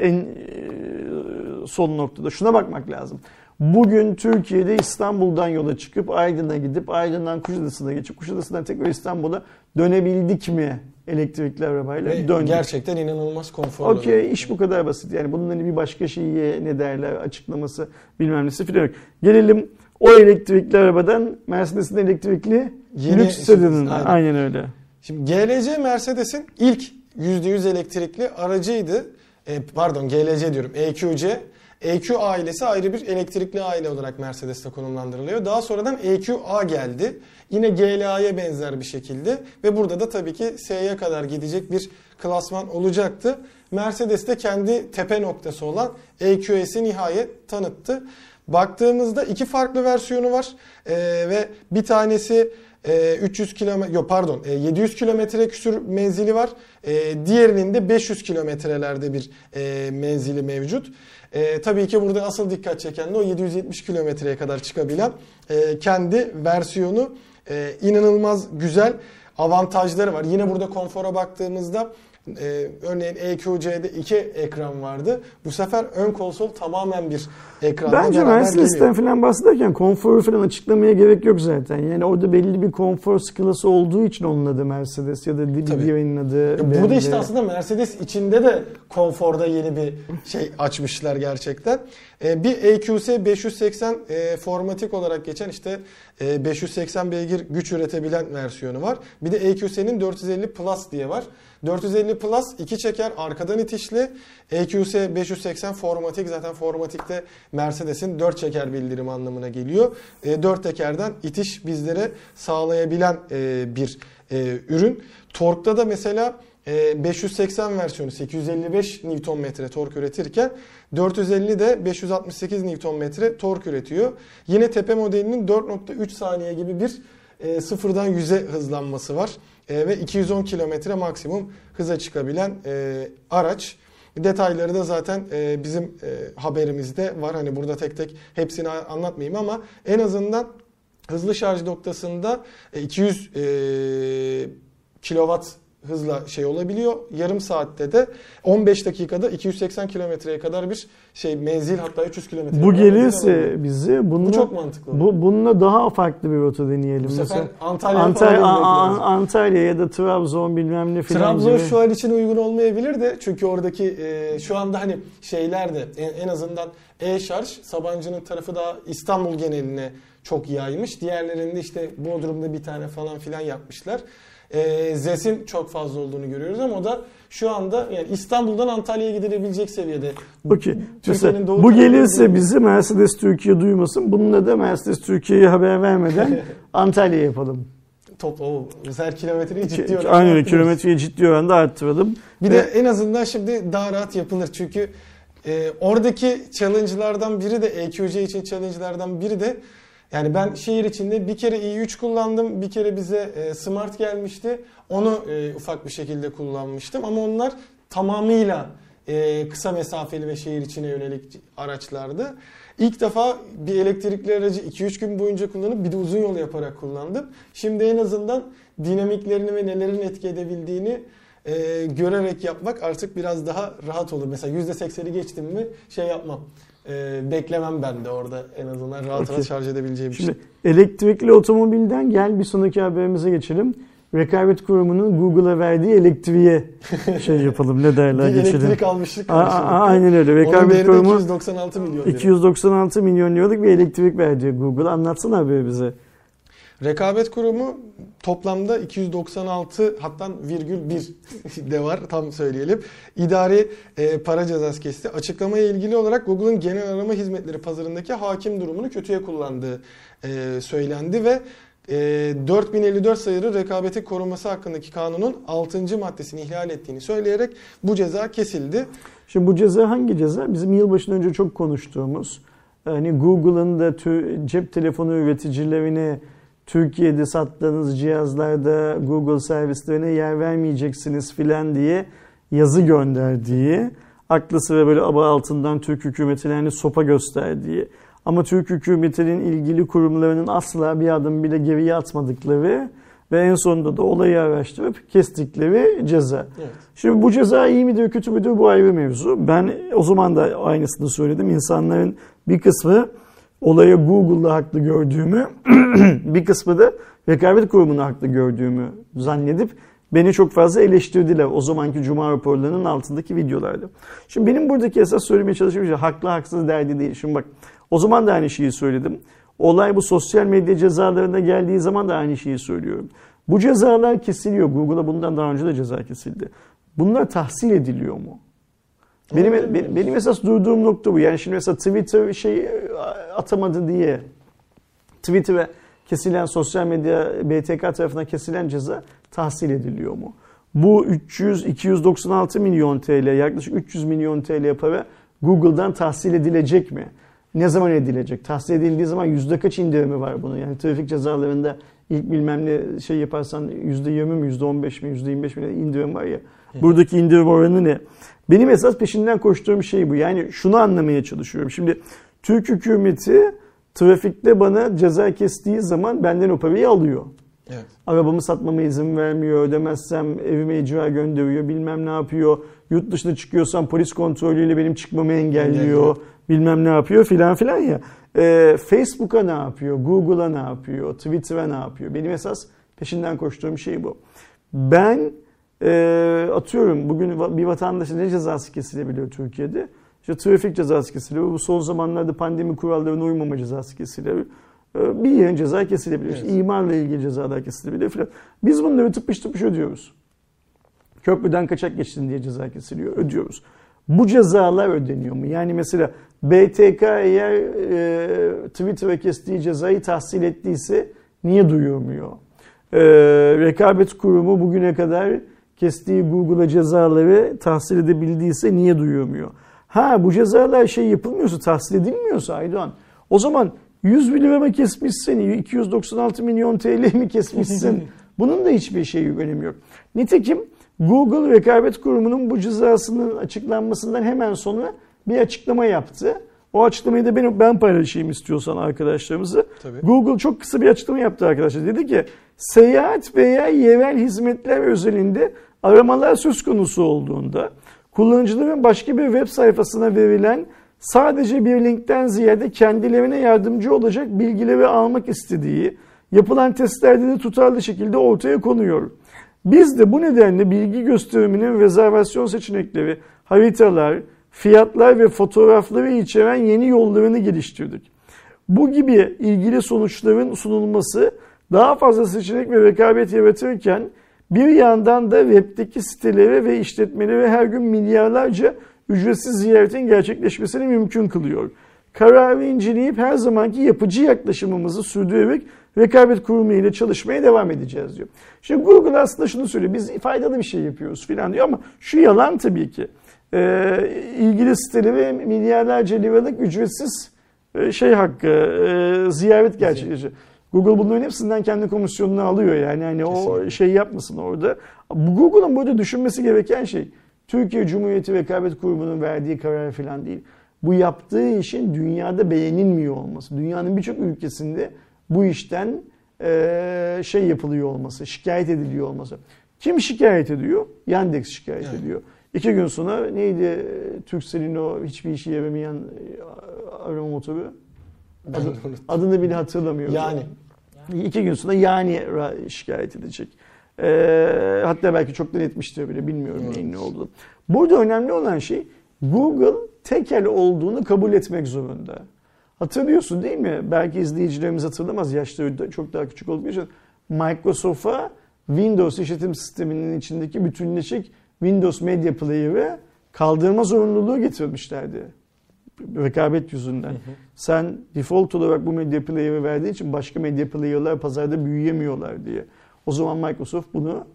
En e, son noktada şuna bakmak lazım. Bugün Türkiye'de İstanbul'dan yola çıkıp Aydın'a gidip Aydın'dan Kuşadası'na geçip Kuşadası'ndan tekrar İstanbul'a dönebildik mi elektrikli arabayla? Ve döndük. Gerçekten inanılmaz konforlu. Okey iş bu kadar basit. Yani bunun hani bir başka şeyi ne derler açıklaması bilmem nesi filan yok. Gelelim o elektrikli arabadan Mercedes'in elektrikli Yeni, lüks sedanına. Aynen. aynen öyle. Şimdi GLC Mercedes'in ilk %100 elektrikli aracıydı. e, pardon GLC diyorum EQC. EQ ailesi ayrı bir elektrikli aile olarak Mercedes'te konumlandırılıyor. Daha sonradan EQA geldi. Yine GLA'ya benzer bir şekilde ve burada da tabii ki S'ye kadar gidecek bir klasman olacaktı. Mercedes de kendi tepe noktası olan EQS'i nihayet tanıttı. Baktığımızda iki farklı versiyonu var ee, ve bir tanesi 300 kilometre yok pardon 700 kilometre küsür menzili var. E, diğerinin de 500 kilometrelerde bir e, menzili mevcut. E, tabii ki burada asıl dikkat çeken de o 770 kilometreye kadar çıkabilen e, kendi versiyonu e, inanılmaz güzel avantajları var. Yine burada konfora baktığımızda ee, örneğin EQC'de iki ekran vardı. Bu sefer ön konsol tamamen bir ekranla Bence Mercedes'ten falan bahsederken konforu falan açıklamaya gerek yok zaten. Yani orada belli bir konfor skalası olduğu için onun adı Mercedes ya da Divi'nin adı. Ya burada işte aslında Mercedes içinde de konforda yeni bir şey açmışlar gerçekten. Ee, bir EQS 580 e, formatik olarak geçen işte 580 e, beygir güç üretebilen versiyonu var. Bir de EQS'nin 450 Plus diye var. 450 Plus iki çeker arkadan itişli. EQS 580 formatik zaten formatikte Mercedes'in 4 çeker bildirim anlamına geliyor. E, 4 tekerden itiş bizlere sağlayabilen e, bir e, ürün. Tork'ta da mesela 580 e, versiyonu 855 Nm tork üretirken 450 de 568 Nm tork üretiyor. Yine tepe modelinin 4.3 saniye gibi bir e, sıfırdan 100'e hızlanması var. E, ve 210 km maksimum hıza çıkabilen e, araç. Detayları da zaten e, bizim e, haberimizde var. Hani burada tek tek hepsini anlatmayayım ama en azından hızlı şarj noktasında e, 200 e, kilowatt hızla şey olabiliyor. Yarım saatte de 15 dakikada 280 kilometreye kadar bir şey menzil hatta 300 kilometre. Bu gelirse bize bununla, bu çok mantıklı. Bu, bununla daha farklı bir rota deneyelim. Bu sefer Antalya, Antalya, Antalya ya da Trabzon bilmem ne filan Trabzon gibi. şu an için uygun olmayabilir de çünkü oradaki e, şu anda hani şeyler de en, en azından e-şarj Sabancı'nın tarafı da İstanbul geneline çok yaymış. Diğerlerinde işte Bodrum'da bir tane falan filan yapmışlar e, ZES'in çok fazla olduğunu görüyoruz ama o da şu anda yani İstanbul'dan Antalya'ya gidilebilecek seviyede. Okey. Mesela bu gelirse bizi Mercedes Türkiye duymasın. Bununla da Mercedes Türkiye'ye haber vermeden Antalya yapalım. Top, o, her kilometreyi ciddi oranda Aynen kilometreyi ciddi oranda arttıralım. Bir Ve... de en azından şimdi daha rahat yapılır. Çünkü e, oradaki challenge'lardan biri de EQC için challenge'lardan biri de yani ben şehir içinde bir kere i3 kullandım, bir kere bize e, Smart gelmişti. Onu e, ufak bir şekilde kullanmıştım ama onlar tamamıyla e, kısa mesafeli ve şehir içine yönelik araçlardı. İlk defa bir elektrikli aracı 2-3 gün boyunca kullanıp bir de uzun yol yaparak kullandım. Şimdi en azından dinamiklerini ve nelerin etki edebildiğini e, görerek yapmak artık biraz daha rahat olur. Mesela %80'i geçtim mi şey yapmam e, beklemem ben de orada en azından rahat okay. rahat şarj edebileceğim Şimdi şey. elektrikli otomobilden gel bir sonraki haberimize geçelim. Rekabet Kurumu'nun Google'a verdiği elektriğe şey yapalım ne derler bir geçelim. elektrik almışlık. aynen öyle. Rekabet Kurumu 296 milyon lira. 296 milyon liralık bir elektrik verdi Google. Anlatsana haberi bize. Rekabet Kurumu toplamda 296 hatta virgül 1 de var tam söyleyelim. İdari e, para cezası kesti. Açıklamaya ilgili olarak Google'ın genel arama hizmetleri pazarındaki hakim durumunu kötüye kullandığı e, söylendi ve e, 4054 sayılı rekabeti koruması hakkındaki kanunun 6. maddesini ihlal ettiğini söyleyerek bu ceza kesildi. Şimdi bu ceza hangi ceza? Bizim yılbaşından önce çok konuştuğumuz hani Google'ın da cep telefonu üreticilerine Türkiye'de sattığınız cihazlarda Google servislerine yer vermeyeceksiniz filan diye yazı gönderdiği, aklı sıra böyle aba altından Türk hükümetlerine sopa gösterdiği ama Türk hükümetinin ilgili kurumlarının asla bir adım bile geriye atmadıkları ve en sonunda da olayı araştırıp kestikleri ceza. Evet. Şimdi bu ceza iyi midir kötü müdür bu ayrı mevzu. Ben o zaman da aynısını söyledim. İnsanların bir kısmı olaya Google'da haklı gördüğümü, bir kısmı da rekabet kurumunu haklı gördüğümü zannedip beni çok fazla eleştirdiler o zamanki Cuma raporlarının altındaki videolarda. Şimdi benim buradaki esas söylemeye çalıştığım şey haklı haksız derdi değil. Şimdi bak o zaman da aynı şeyi söyledim. Olay bu sosyal medya cezalarına geldiği zaman da aynı şeyi söylüyorum. Bu cezalar kesiliyor. Google'a bundan daha önce de ceza kesildi. Bunlar tahsil ediliyor mu? Benim, benim, esas durduğum nokta bu. Yani şimdi mesela Twitter şey atamadı diye Twitter'e kesilen sosyal medya BTK tarafından kesilen ceza tahsil ediliyor mu? Bu 300 296 milyon TL yaklaşık 300 milyon TL para Google'dan tahsil edilecek mi? Ne zaman edilecek? Tahsil edildiği zaman yüzde kaç indirimi var bunun? Yani trafik cezalarında ilk bilmem ne şey yaparsan yüzde yirmi mi, yüzde on beş mi, yüzde yirmi beş mi indirim var ya. Buradaki indirim oranı ne? Benim esas peşinden koştuğum şey bu. Yani şunu anlamaya çalışıyorum. Şimdi Türk hükümeti trafikte bana ceza kestiği zaman benden o parayı alıyor. Evet. Arabamı satmama izin vermiyor, ödemezsem evime icra gönderiyor, bilmem ne yapıyor. Yurt dışına çıkıyorsam polis kontrolüyle benim çıkmamı engelliyor, bilmem ne yapıyor filan filan ya. Ee, Facebook'a ne yapıyor, Google'a ne yapıyor, Twitter'a ne yapıyor? Benim esas peşinden koştuğum şey bu. Ben e, atıyorum bugün bir vatandaşa ne cezası kesilebiliyor Türkiye'de? İşte trafik cezası kesiliyor. Bu son zamanlarda pandemi kurallarına uymama cezası kesiliyor. Ee, bir yerin ceza kesilebilir. Evet. İşte imarla ilgili cezalar kesilebilir falan. Biz bunları tıpış tıpış ödüyoruz. Köprüden kaçak geçtin diye ceza kesiliyor. Ödüyoruz. Bu cezalar ödeniyor mu? Yani mesela BTK eğer e, Twitter'a kestiği cezayı tahsil ettiyse niye duyurmuyor? E, rekabet kurumu bugüne kadar kestiği Google'a cezaları tahsil edebildiyse niye duyurmuyor? Ha bu cezalar şey yapılmıyorsa, tahsil edilmiyorsa Aydoğan o zaman 100 bin lira mı kesmişsin, 296 milyon TL mi kesmişsin? Bunun da hiçbir şeyi önemi yok. Nitekim Google Rekabet Kurumu'nun bu cezasının açıklanmasından hemen sonra bir açıklama yaptı. O açıklamayı da ben, ben paylaşayım istiyorsan arkadaşlarımızı. Tabii. Google çok kısa bir açıklama yaptı arkadaşlar. Dedi ki seyahat veya yerel hizmetler özelinde aramalar söz konusu olduğunda kullanıcıların başka bir web sayfasına verilen sadece bir linkten ziyade kendilerine yardımcı olacak bilgileri almak istediği yapılan testlerde de tutarlı şekilde ortaya konuyor. Biz de bu nedenle bilgi gösteriminin rezervasyon seçenekleri, haritalar, fiyatlar ve fotoğrafları içeren yeni yollarını geliştirdik. Bu gibi ilgili sonuçların sunulması daha fazla seçenek ve rekabet yaratırken bir yandan da webdeki sitelere ve işletmelere her gün milyarlarca ücretsiz ziyaretin gerçekleşmesini mümkün kılıyor. Kararı inceleyip her zamanki yapıcı yaklaşımımızı sürdürerek rekabet kurumu ile çalışmaya devam edeceğiz diyor. Şimdi Google aslında şunu söylüyor. Biz faydalı bir şey yapıyoruz filan diyor ama şu yalan tabii ki. Ee, ilgili sitelere milyarlarca liralık ücretsiz e, şey hakkı, e, ziyaret gerçekleşiyor. Google bunların hepsinden kendi komisyonunu alıyor yani. yani o şey yapmasın orada. Google'ın burada düşünmesi gereken şey Türkiye Cumhuriyeti Rekabet Kurumu'nun verdiği karar falan değil. Bu yaptığı işin dünyada beğenilmiyor olması. Dünyanın birçok ülkesinde bu işten e, şey yapılıyor olması, şikayet ediliyor olması. Kim şikayet ediyor? Yandex şikayet evet. ediyor. İki gün sonra neydi Turkcell'in o hiçbir işe yaramayan arama motoru? Adı, adını bile hatırlamıyorum. Yani. İki gün sonra yani şikayet edecek. E, hatta belki çoktan etmiştir bile bilmiyorum evet. neyin ne olduğunu. Burada önemli olan şey Google tekel olduğunu kabul etmek zorunda. Hatırlıyorsun değil mi? Belki izleyicilerimiz hatırlamaz. Yaşları çok daha küçük olduğu için. Microsoft'a Windows işletim sisteminin içindeki bütünleşik Windows Media Player'ı kaldırma zorunluluğu getirmişlerdi. Rekabet yüzünden. Hı hı. Sen default olarak bu Media Player'ı verdiği için başka Media Player'lar pazarda büyüyemiyorlar diye. O zaman Microsoft bunu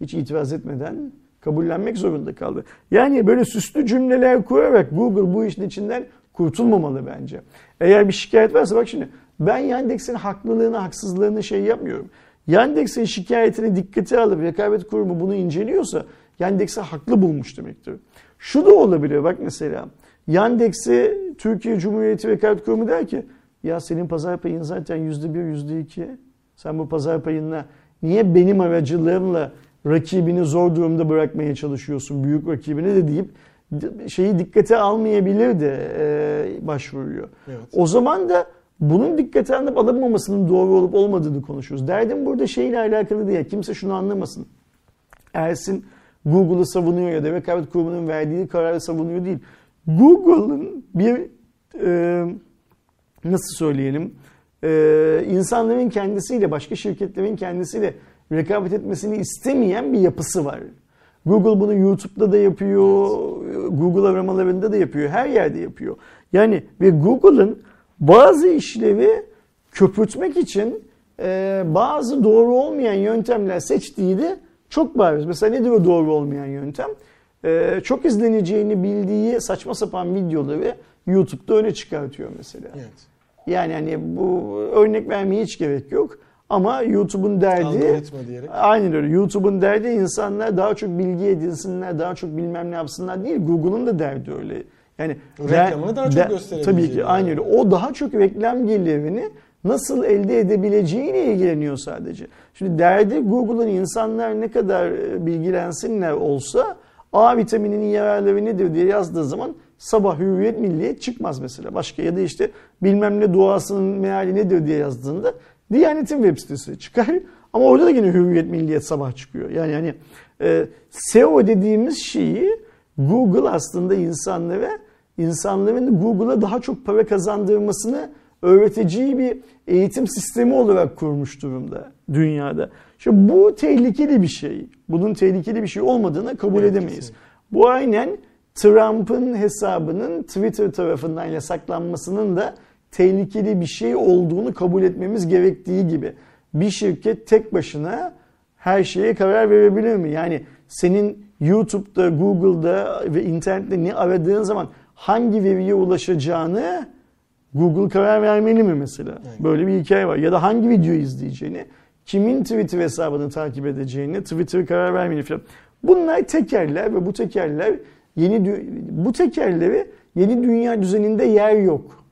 hiç itiraz etmeden kabullenmek zorunda kaldı. Yani böyle süslü cümleler kurarak Google bu işin içinden kurtulmamalı bence. Eğer bir şikayet varsa bak şimdi ben Yandex'in haklılığını, haksızlığını şey yapmıyorum. Yandex'in şikayetini dikkate alıp rekabet kurumu bunu inceliyorsa Yandex'i haklı bulmuş demektir. Şu da olabilir bak mesela Yandex'i Türkiye Cumhuriyeti Rekabet Kurumu der ki ya senin pazar payın zaten yüzde bir, yüzde iki. Sen bu pazar payınla Niye benim aracılığımla rakibini zor durumda bırakmaya çalışıyorsun büyük rakibini de deyip şeyi dikkate almayabilir de e, başvuruyor. Evet. O zaman da bunun dikkate alınıp alınmamasının doğru olup olmadığını konuşuyoruz. Derdim burada şeyle alakalı değil. Kimse şunu anlamasın. Ersin Google'ı savunuyor ya da rekabet kurumunun verdiği kararı savunuyor değil. Google'ın bir e, nasıl söyleyelim e, insanların kendisiyle başka şirketlerin kendisiyle rekabet etmesini istemeyen bir yapısı var. Google bunu YouTube'da da yapıyor, Google aramalarında da yapıyor, her yerde yapıyor. Yani ve Google'ın bazı işlevi köpürtmek için e, bazı doğru olmayan yöntemler seçtiği de çok bariz. Mesela nedir o doğru olmayan yöntem? E, çok izleneceğini bildiği saçma sapan videoları YouTube'da öne çıkartıyor mesela. Evet. Yani hani bu örnek vermeye hiç gerek yok. Ama YouTube'un derdi aynen öyle. YouTube'un derdi insanlar daha çok bilgi edinsinler, daha çok bilmem ne yapsınlar değil. Google'un da derdi öyle. Yani Reklamını daha çok gösterebileceği Tabii ki yer. öyle. O daha çok reklam gelirini nasıl elde edebileceğiyle ilgileniyor sadece. Şimdi derdi Google'ın insanlar ne kadar e, bilgilensinler olsa A vitamininin yararları nedir diye yazdığı zaman sabah hürriyet milliyet çıkmaz mesela. Başka ya da işte bilmem ne duasının meali nedir diye yazdığında Diyanet'in web sitesi çıkar. Ama orada da yine hürriyet milliyet sabah çıkıyor. Yani yani e, SEO dediğimiz şeyi Google aslında insanlara insanların Google'a daha çok para kazandırmasını öğreteceği bir eğitim sistemi olarak kurmuş durumda dünyada. Şimdi bu tehlikeli bir şey. Bunun tehlikeli bir şey olmadığını kabul Evet, edemeyiz. kesinlikle. Bu aynen Trump'ın hesabının Twitter tarafından yasaklanmasının da tehlikeli bir şey olduğunu kabul etmemiz gerektiği gibi. Bir şirket tek başına her şeye karar verebilir mi? Yani senin YouTube'da, Google'da ve internette ne aradığın zaman hangi veriye ulaşacağını Google karar vermeli mi mesela? Evet. Böyle bir hikaye var. Ya da hangi videoyu izleyeceğini, kimin Twitter hesabını takip edeceğini, Twitter karar vermeli falan. Bunlar tekerler ve bu tekerler yeni bu tekerleri yeni dünya düzeninde yer yok.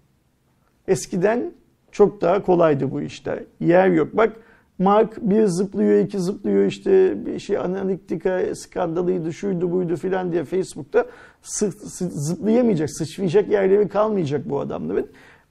Eskiden çok daha kolaydı bu işler. Yer yok. Bak Mark bir zıplıyor, iki zıplıyor işte bir şey analitika skandalıydı, şuydu buydu filan diye Facebook'ta sı- sı- zıplayamayacak, sıçrayacak yerleri kalmayacak bu adamların.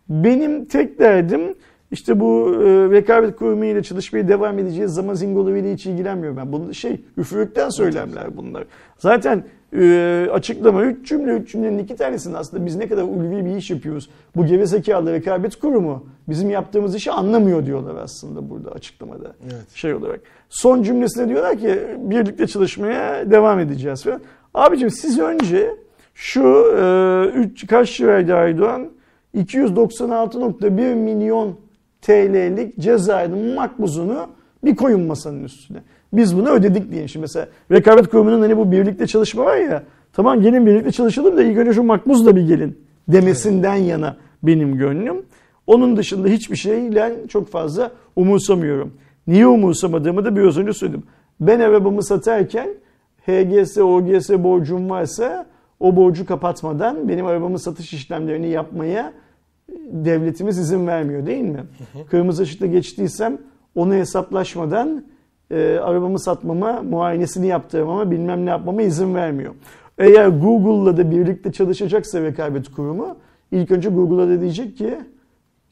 Benim tek derdim işte bu e, rekabet kurumu ile çalışmaya devam edeceğiz zaman zingoları ile hiç ilgilenmiyorum ben. Bunu şey üfürükten söylemler bunlar. Zaten e, açıklama 3 cümle 3 cümlenin iki tanesinde aslında biz ne kadar ulvi bir iş yapıyoruz. Bu gerizekalı rekabet kurumu bizim yaptığımız işi anlamıyor diyorlar aslında burada açıklamada Evet. şey olarak. Son cümlesinde diyorlar ki birlikte çalışmaya devam edeceğiz falan. Abicim siz önce şu e, üç, kaç liraydı Aydoğan? 296.1 milyon TL'lik cezaevinin makbuzunu bir koyun masanın üstüne. Biz bunu ödedik diye. Şimdi mesela rekabet kurumunun hani bu birlikte çalışma var ya tamam gelin birlikte çalışalım da ilk önce şu makbuzla bir gelin demesinden yana benim gönlüm. Onun dışında hiçbir şeyle çok fazla umursamıyorum. Niye umursamadığımı da biraz önce söyledim. Ben arabamı satarken HGS, OGS borcum varsa o borcu kapatmadan benim arabamın satış işlemlerini yapmaya devletimiz izin vermiyor değil mi? Kırmızı ışıkta geçtiysem onu hesaplaşmadan e, arabamı satmama, muayenesini yaptırmama, bilmem ne yapmama izin vermiyor. Eğer Google'la da birlikte çalışacaksa rekabet kurumu ilk önce Google'a da diyecek ki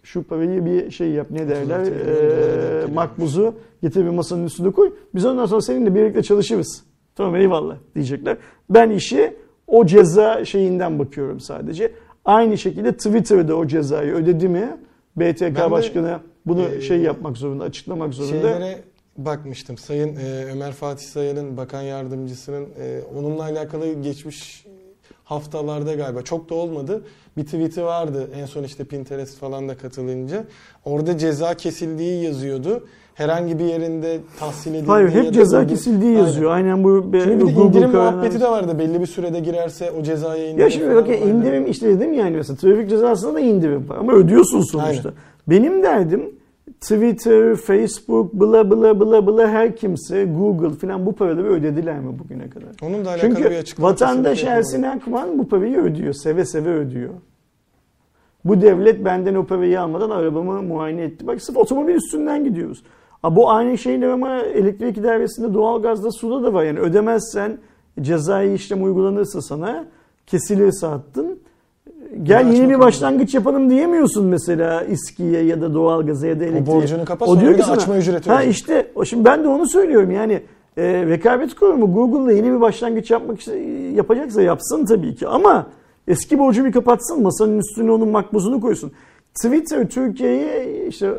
şu parayı bir şey yap ne derler e, makbuzu getir bir masanın üstüne koy. Biz ondan sonra seninle birlikte çalışırız. Tamam eyvallah diyecekler. Ben işi o ceza şeyinden bakıyorum sadece. Aynı şekilde Twitter'da o cezayı ödedi mi? BTK Ben de, başkanı bunu e, şey yapmak zorunda, açıklamak zorunda. Şeylere bakmıştım. Sayın e, Ömer Fatih Sayın'ın bakan yardımcısının e, onunla alakalı geçmiş haftalarda galiba çok da olmadı. Bir tweet'i vardı en son işte Pinterest falan da katılınca. Orada ceza kesildiği yazıyordu. Herhangi bir yerinde tahsil edildiği Hayır ya hep ceza uygun- kesildiği yazıyor. Aynen bu be- Şimdi bir de Google indirim kararı- muhabbeti de vardı. Belli bir sürede girerse o cezaya indirim Ya şimdi bakın vardı. indirim işte dedim yani mesela trafik cezasında da indirim var ama ödüyorsun sonuçta. Aynen. Benim derdim Twitter, Facebook, bla bla bla bla her kimse Google falan bu paraları ödediler mi bugüne kadar? Onun da alakalı bir Çünkü açıklama vatandaş Ersin Akman bu parayı ödüyor. Seve seve ödüyor. Bu devlet benden o parayı almadan arabamı muayene etti. Bak sırf otomobil üstünden gidiyoruz. Ha, bu aynı şeyler ama elektrik idaresinde, doğalgazda, suda da var. Yani ödemezsen cezai işlem uygulanırsa sana kesilirse hattın. Gel yeni bir başlangıç yapalım diyemiyorsun mesela İSKİ'ye ya da doğalgaza ya da elektriğe. borcunu kapa, sonra bir de açma ücreti Ha işte o şimdi ben de onu söylüyorum yani e, rekabet kurumu Google'la yeni bir başlangıç yapmak yapacaksa yapsın tabii ki ama eski borcu bir kapatsın masanın üstüne onun makbuzunu koysun. Twitter Türkiye'yi işte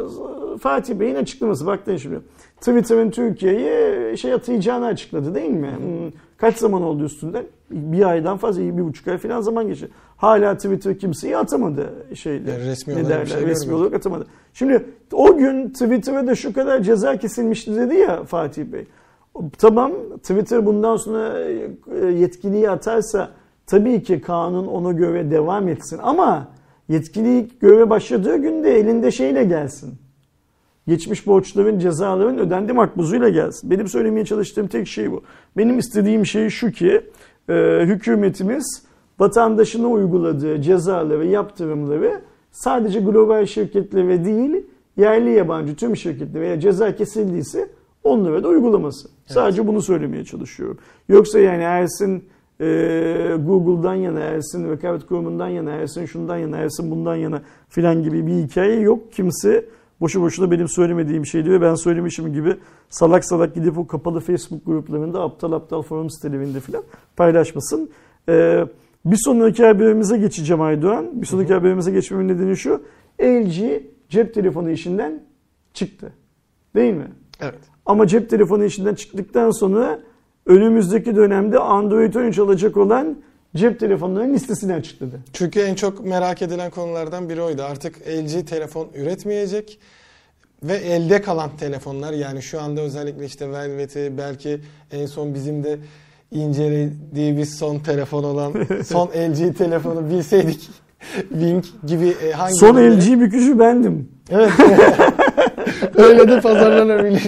Fatih Bey'in açıklaması baktın şimdi. Twitter'ın Türkiye'ye şey atayacağını açıkladı değil mi? Hmm, Kaç zaman oldu üstünden? Bir aydan fazla, bir buçuk ay falan zaman geçti. Hala Twitter kimseyi atamadı şeyde. Yani resmi ne derler? şey resmi olarak atamadı. Şimdi o gün Twitter'a da şu kadar ceza kesilmişti dedi ya Fatih Bey. Tamam Twitter bundan sonra e, yetkiliyi atarsa tabii ki kanun ona göre devam etsin ama yetkiliyi göre başladığı günde elinde şeyle gelsin. Geçmiş borçların, cezaların ödendi makbuzuyla gelsin. Benim söylemeye çalıştığım tek şey bu. Benim istediğim şey şu ki e, hükümetimiz vatandaşına uyguladığı cezaları, yaptırımları sadece global şirketlere değil yerli yabancı tüm şirketlere veya ceza kesildiyse onlara da uygulaması. Sadece bunu söylemeye çalışıyorum. Yoksa yani Ersin e, Google'dan yana, Ersin rekabet kurumundan yana, Ersin şundan yana, Ersin bundan yana filan gibi bir hikaye yok. Kimse boşu boşuna benim söylemediğim şey diyor. Ben söylemişim gibi salak salak gidip o kapalı Facebook gruplarında aptal aptal forum sitelerinde filan paylaşmasın. E, bir sonraki haberimize geçeceğim Aydoğan. Bir sonraki haberimize geçmemin nedeni şu. LG cep telefonu işinden çıktı. Değil mi? Evet. Ama cep telefonu işinden çıktıktan sonra önümüzdeki dönemde Android 13 alacak olan cep telefonlarının listesini açıkladı. Çünkü en çok merak edilen konulardan biri oydu. Artık LG telefon üretmeyecek ve elde kalan telefonlar yani şu anda özellikle işte Velvet'i belki en son bizim de incelediğimiz son telefon olan son LG telefonu bilseydik Wing gibi e, hangi Son LG bükücü bendim. Evet. Öyle de pazarlanabilir.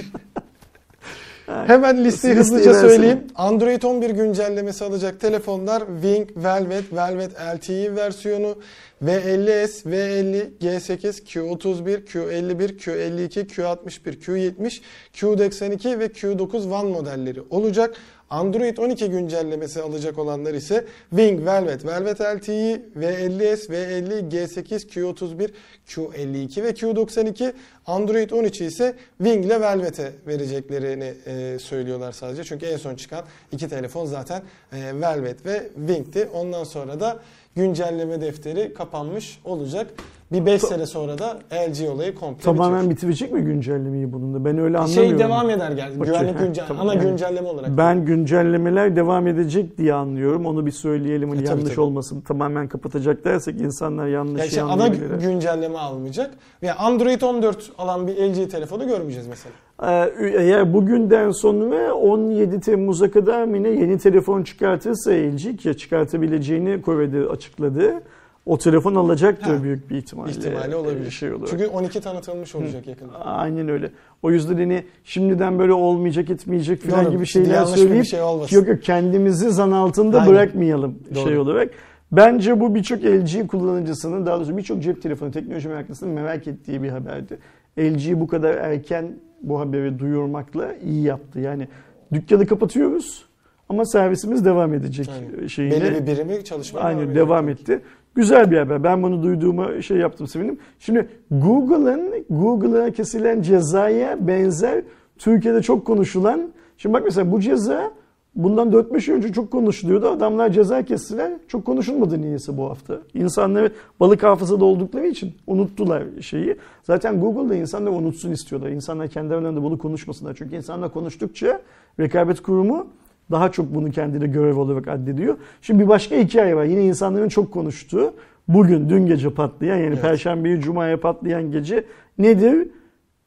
Hemen listeyi hızlıca söyleyeyim. Android 11 güncellemesi alacak telefonlar Wing, Velvet, Velvet LTE versiyonu, V50S, V50, G8, Q31, Q51, Q52, Q61, Q70, Q92 ve Q9 One modelleri olacak. Android 12 güncellemesi alacak olanlar ise Wing, Velvet, Velvet LTE, V50S, V50, G8, Q31, Q52 ve Q92. Android 13'ü ise Wing ile Velvet'e vereceklerini e, söylüyorlar sadece. Çünkü en son çıkan iki telefon zaten e, Velvet ve Wing'ti. Ondan sonra da güncelleme defteri kapanmış olacak. Bir 5 sene sonra da LG olayı komple Tamamen bitiyor. bitirecek mi güncellemeyi bunun da? Ben öyle anlamıyorum. Şey devam eder gel. Okey, Güvenlik güncel, tamam. ana Yani güncelleme olarak. Ben güncellemeler devam edecek diye anlıyorum. Onu bir söyleyelim. Hani E, yanlış tabii. olmasın. Tamamen kapatacak dersek insanlar yanlış yani şey şey, ana güncelleme almayacak. Ve Android 14 alan bir LG telefonu görmeyeceğiz mesela. Ee, Eğer bugünden sonra 17 Temmuz'a kadar mı ne yeni telefon çıkartırsa LG ki çıkartabileceğini Kore'de açıkladı. O telefon alacaktır Ha, büyük bir ihtimalle. İhtimali olabilir. Şey olarak. Çünkü 12 tanıtılmış olacak yakında. Aynen öyle. O yüzden hani şimdiden böyle olmayacak etmeyecek falan Doğru. gibi şeyler söyleyip şey olmasın. yok yok kendimizi zan altında Aynen. bırakmayalım Doğru. şey olarak. Bence bu birçok LG kullanıcısının daha doğrusu birçok cep telefonu teknoloji meraklısının merak ettiği bir haberdi. LG bu kadar erken bu haberi duyurmakla iyi yaptı. Yani dükkanı kapatıyoruz ama servisimiz devam edecek Aynen. şeyine. Belli bir birimi çalışmaya Aynen ediyor. devam etti. Güzel bir haber. Ben bunu duyduğuma şey yaptım sevindim. Şimdi Google'ın Google'a kesilen cezaya benzer Türkiye'de çok konuşulan Şimdi bak mesela bu ceza bundan 4-5 önce çok konuşuluyordu. Adamlar ceza kestiler. Çok konuşulmadı niyeyse bu hafta. İnsanlar balık hafızada oldukları için unuttular şeyi. Zaten Google'da insanlar unutsun istiyorlar. İnsanlar kendi aralarında bunu konuşmasınlar. Çünkü insanlar konuştukça rekabet kurumu daha çok bunu kendine görev olarak addediyor. Şimdi bir başka hikaye var. Yine insanların çok konuştuğu. Bugün, dün gece patlayan yani Evet. Perşembeyi Cuma'ya patlayan gece nedir?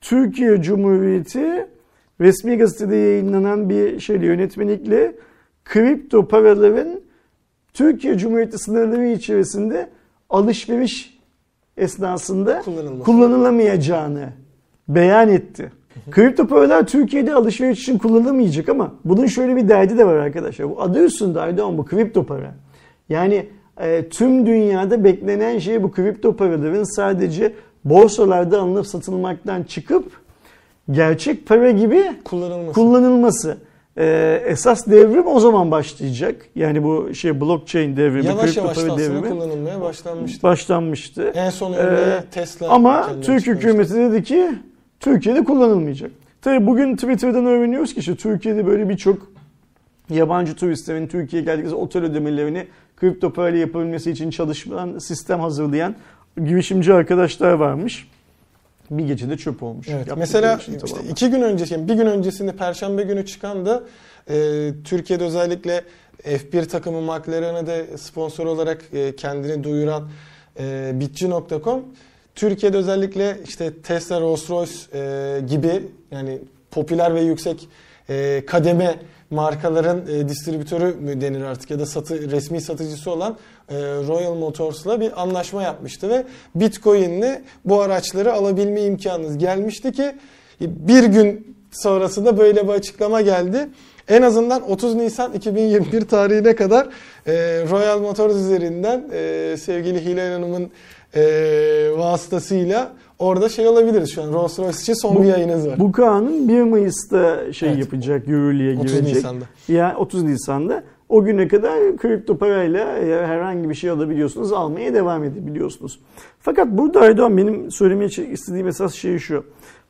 Türkiye Cumhuriyeti resmi gazetede yayınlanan bir şeyle yönetmelikle kripto paraların Türkiye Cumhuriyeti sınırları içerisinde alışveriş esnasında kullanılamayacağını beyan etti. Kripto paralar Türkiye'de alışveriş için kullanılmayacak ama bunun şöyle bir derdi de var arkadaşlar. Bu adı üstünde Aydoğan bu kripto para. Yani e, tüm dünyada beklenen şey bu kripto paraların sadece borsalarda alınıp satılmaktan çıkıp gerçek para gibi Kullanılması. kullanılması. Ee, esas devrim o zaman başlayacak. Yani bu şey blockchain devrimi, yavaş kripto yavaş para devrimi kullanılmaya başlanmıştı. başlanmıştı. En son örneği Ee, Tesla. Ama Türk hükümeti dedi ki Türkiye'de kullanılmayacak. Tabii bugün Twitter'dan öğreniyoruz ki işte Türkiye'de böyle birçok yabancı turistlerin Türkiye'ye geldikleri otel ödemelerini kripto parayla yapabilmesi için çalışan sistem hazırlayan girişimci arkadaşlar varmış. Bir gecede çöp olmuş. Evet. Mesela işin işte tamamen. iki gün önce, yani bir gün öncesinde Perşembe günü çıkan da e, Türkiye'de özellikle F1 takımı McLaren'e sponsor olarak e, kendini duyuran e, bitçi.com Türkiye'de özellikle işte Tesla, Rolls-Royce e, gibi yani popüler ve yüksek e, kademe markaların e, distribütörü mü denir artık ya da satı, resmi satıcısı olan e, Royal Motors'la bir anlaşma yapmıştı ve Bitcoin'le bu araçları alabilme imkanınız gelmişti ki bir gün sonrasında böyle bir açıklama geldi. En azından 30 Nisan 2021 tarihine kadar e, Royal Motors üzerinden e, sevgili Hilal Hanım'ın e, vasıtasıyla orada şey olabiliriz şu an Rolls Royce için son Bu- bir yayınız var. Bu kanun 1 Mayıs'ta şey Evet. yapacak, yürürlüğe 30 girecek. Nisan'da. Yani 30 Nisan'da. O güne kadar kripto parayla herhangi bir şey alabiliyorsunuz, almaya devam edebiliyorsunuz. Fakat burada Erdoğan benim söylemeye istediğim esas şey şu.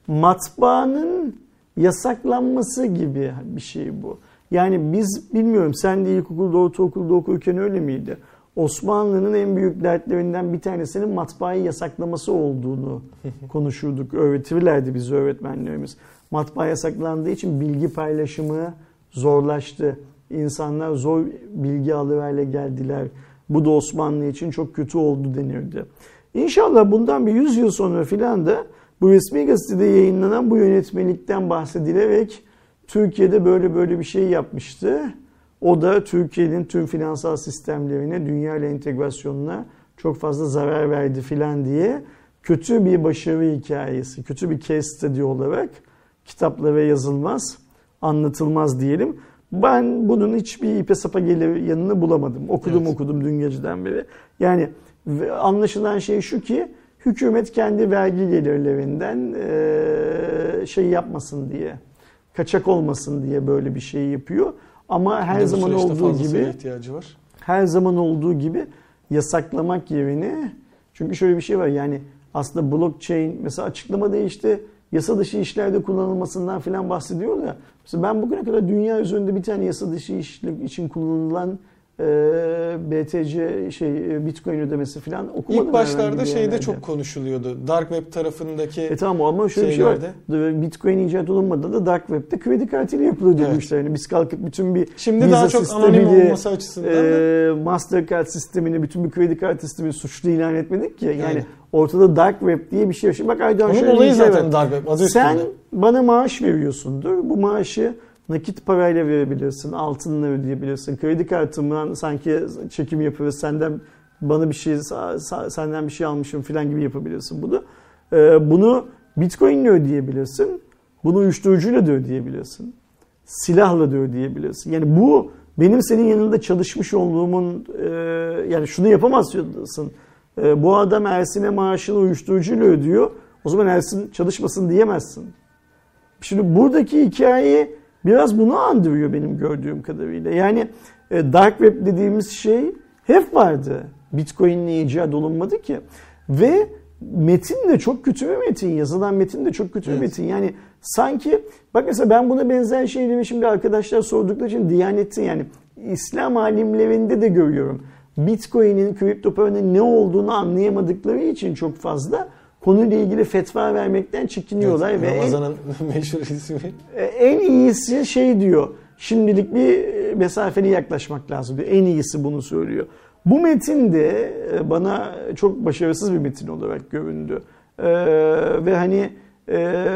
Matbaanın yasaklanması gibi bir şey bu. Yani biz bilmiyorum sen de ilkokulda, ortaokulda okurken öyle miydi? Osmanlı'nın en büyük dertlerinden bir tanesinin matbaayı yasaklaması olduğunu konuşurduk. Öğretirlerdi bizi öğretmenlerimiz. Matbaa yasaklandığı için bilgi paylaşımı zorlaştı. İnsanlar zor bilgi alır hale geldiler. Bu da Osmanlı için çok kötü oldu denirdi. İnşallah bundan bir 100 yıl sonra filan da bu resmi gazetede yayınlanan bu yönetmelikten bahsedilerek Türkiye'de böyle böyle bir şey yapmıştı. O da Türkiye'nin tüm finansal sistemlerine, dünya ile entegrasyonuna çok fazla zarar verdi filan diye kötü bir başarı hikayesi, kötü bir case study olarak kitaplara yazılmaz, anlatılmaz diyelim. Ben bunun hiçbir ipe sapa gelir yanını bulamadım. Okudum Evet. okudum dün geceden beri. Yani anlaşılan şey şu ki hükümet kendi vergi gelirlerinden şey yapmasın diye, kaçak olmasın diye böyle bir şey yapıyor. Ama her zaman olduğu gibi ihtiyacı var. her zaman olduğu gibi yasaklamak yerine çünkü şöyle bir şey var yani aslında blockchain mesela açıklamada işte yasa dışı işlerde kullanılmasından filan bahsediyor da mesela ben bugüne kadar dünya üzerinde bir tane yasa dışı işlik için kullanılan BTC şey e, Bitcoin ödemesi filan okumadım. İlk başlarda şeyde yerlerde. çok konuşuluyordu. Dark Web tarafındaki E tamam ama şöyle bir şey var. Bitcoin icat olunmadı da Dark Web'de kredi kartıyla yapılıyor Evet. işte. Yani biz kalkıp bütün bir Şimdi Visa daha çok anonim sistemiyle, olması açısından da e, Mastercard sistemini, bütün bir kredi kart sistemini suçlu ilan etmedik ki. Yani Aynen. ortada Dark Web diye bir şey var. Şimdi bak Aydoğan onun şöyle olayı bir şey zaten var. Dark Web adı Sen üstünde. bana maaş veriyorsundur. Bu maaşı nakit parayla verebilirsin, altınla ödeyebilirsin. Kredi kartımdan sanki çekim yapıyoruz, senden bana bir şey, senden bir şey almışım falan gibi yapabilirsin bunu. Ee, bunu Bitcoin'le ödeyebilirsin. Bunu uyuşturucuyla da ödeyebilirsin. Silahla da ödeyebilirsin. Yani bu benim senin yanında çalışmış olduğumun e, yani şunu yapamazsın. E, bu adam Ersin'e maaşını uyuşturucuyla ödüyor. O zaman Ersin çalışmasın diyemezsin. Şimdi buradaki hikaye biraz bunu andırıyor benim gördüğüm kadarıyla. Yani e, dark web dediğimiz şey hep vardı. Bitcoin'le icat olunmadı ki. Ve metin de çok kötü bir metin. Yazılan metin de çok kötü bir Evet. metin. Yani sanki bak mesela ben buna benzer şeyleri şimdi arkadaşlar sordukları için Diyanet'in yani İslam alimlerinde de görüyorum. Bitcoin'in, kripto paranın ne olduğunu anlayamadıkları için çok fazla konuyla ilgili fetva vermekten çekiniyorlar Evet, ve en, Ramazan'ın meşhur ismi. e, en iyisi şey diyor. Şimdilik bir e, mesafeli yaklaşmak lazım diyor. En iyisi bunu söylüyor. Bu metin de e, bana çok başarısız bir metin olarak göründü. E, ve hani e,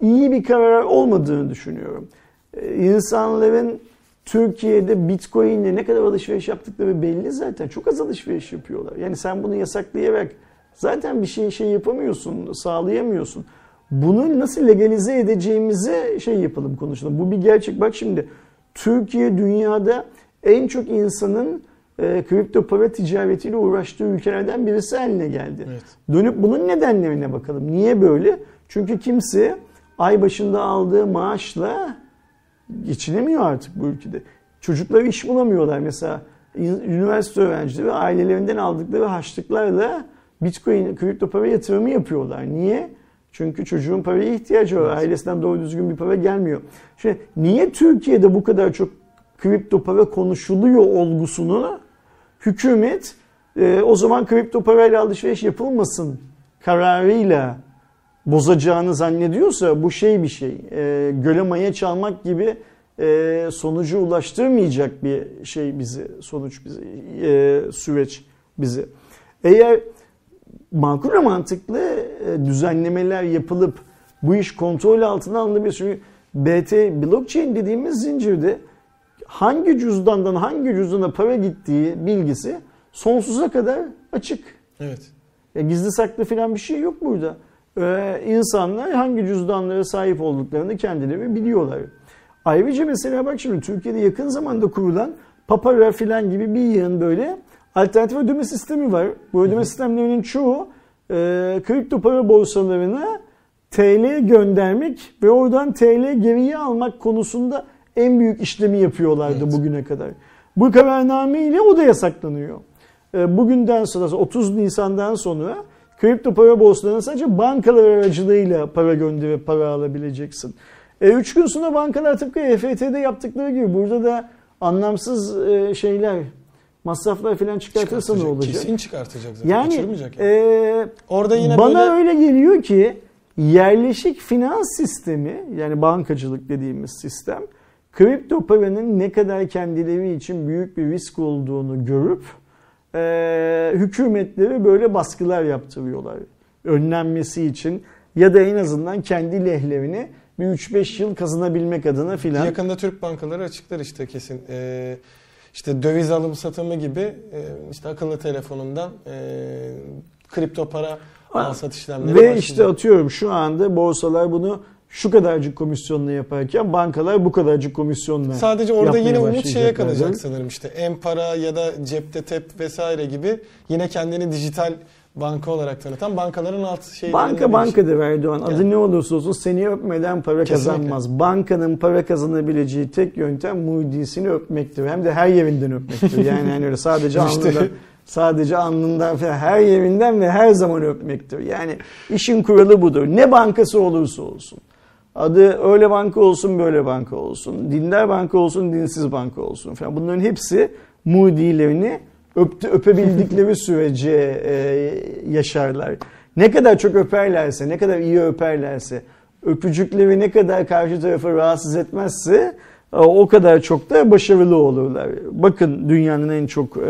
iyi bir karar olmadığını düşünüyorum. E, insanların Türkiye'de Bitcoin ile ne kadar alışveriş yaptıkları belli zaten. Çok az alışveriş yapıyorlar. Yani sen bunu yasaklayarak zaten bir şey şey yapamıyorsun, sağlayamıyorsun. Bunu nasıl legalize edeceğimizi şey yapalım konuşalım. Bu bir gerçek. Bak şimdi Türkiye dünyada en çok insanın e, kripto para ticaretiyle uğraştığı ülkelerden birisi haline geldi. Evet. Dönüp bunun nedenlerine bakalım. Niye böyle? Çünkü kimse ay başında aldığı maaşla geçinemiyor artık bu ülkede. Çocuklar iş bulamıyorlar mesela. Üniversite öğrencileri ailelerinden aldıkları harçlıklarla Bitcoin, kripto para yatırımı yapıyorlar. Niye? Çünkü çocuğun paraya ihtiyacı var. Ailesinden doğru düzgün bir para gelmiyor. Şimdi niye Türkiye'de bu kadar çok kripto para konuşuluyor olgusunu hükümet e, o zaman kripto parayla alışveriş yapılmasın kararıyla bozacağını zannediyorsa bu şey bir şey. E, göle maya çalmak gibi e, sonucu ulaştırmayacak bir şey bizi, sonuç bizi, e, süreç bizi. Eğer makul ve mantıklı e, düzenlemeler yapılıp bu iş kontrol altına alınabilir. Çünkü BT blockchain dediğimiz zincirde hangi cüzdandan hangi cüzdana para gittiği bilgisi sonsuza kadar açık. Evet. Ya gizli saklı falan bir şey yok burada. Ee, insanlar hangi cüzdanlara sahip olduklarını kendileri biliyorlar. Ayrıca mesela bak şimdi Türkiye'de yakın zamanda kurulan Papara filan gibi bir yığın böyle alternatif ödeme sistemi var. Bu ödeme sistemlerinin çoğu e, kripto para borsalarına TL göndermek ve oradan TL geriye almak konusunda en büyük işlemi yapıyorlardı Evet. bugüne kadar. Bu kararname ile o da yasaklanıyor. E, Bugünden sonra 30 Nisan'dan sonra kripto para borsalarına sadece bankalar aracılığıyla para gönderip para alabileceksin. 3 gün sonra bankalar tıpkı EFT'de yaptıkları gibi burada da anlamsız e, şeyler, masraflar falan çıkartırsa ne olacak? Kesin çıkartacak zaten. Yani e, Orada yine bana böyle öyle geliyor ki yerleşik finans sistemi yani bankacılık dediğimiz sistem kripto paranın ne kadar kendileri için büyük bir risk olduğunu görüp e, hükümetleri böyle baskılar yaptırıyorlar. Önlenmesi için ya da en azından kendi lehlerini bir 3-5 yıl kazanabilmek adına filan. yakında Türk bankaları açıklar işte kesin. Ee, işte döviz alım satımı gibi e, işte akıllı telefonundan e, kripto para al sat işlemleri Ve başlayacak. işte atıyorum şu anda borsalar bunu şu kadarcık komisyonla yaparken bankalar bu kadarcık komisyonla Sadece orada yine umut şeye kalacak sanırım işte. M-Para ya da cepte tep vesaire gibi yine kendini dijital banka olarak tanıtan bankaların alt şeylerinden Banka bankadır Erdoğan. Adı Yani. ne olursa olsun seni öpmeden para Kesinlikle. kazanmaz. Bankanın para kazanabileceği tek yöntem muidisini öpmektir. Hem de her yerinden öpmektir. Yani hani öyle sadece İşte. alnından, sadece alnından falan her yerinden ve her zaman öpmektir. Yani işin kuralı budur. Ne bankası olursa olsun. Adı öyle banka olsun böyle banka olsun. Dindar banka olsun dinsiz banka olsun falan. Bunların hepsi mudilerini öptü, öpebildikleri sürece e, yaşarlar. Ne kadar çok öperlerse, ne kadar iyi öperlerse, öpücükleri ne kadar karşı tarafı rahatsız etmezse e, o kadar çok da başarılı olurlar. Bakın dünyanın en çok e,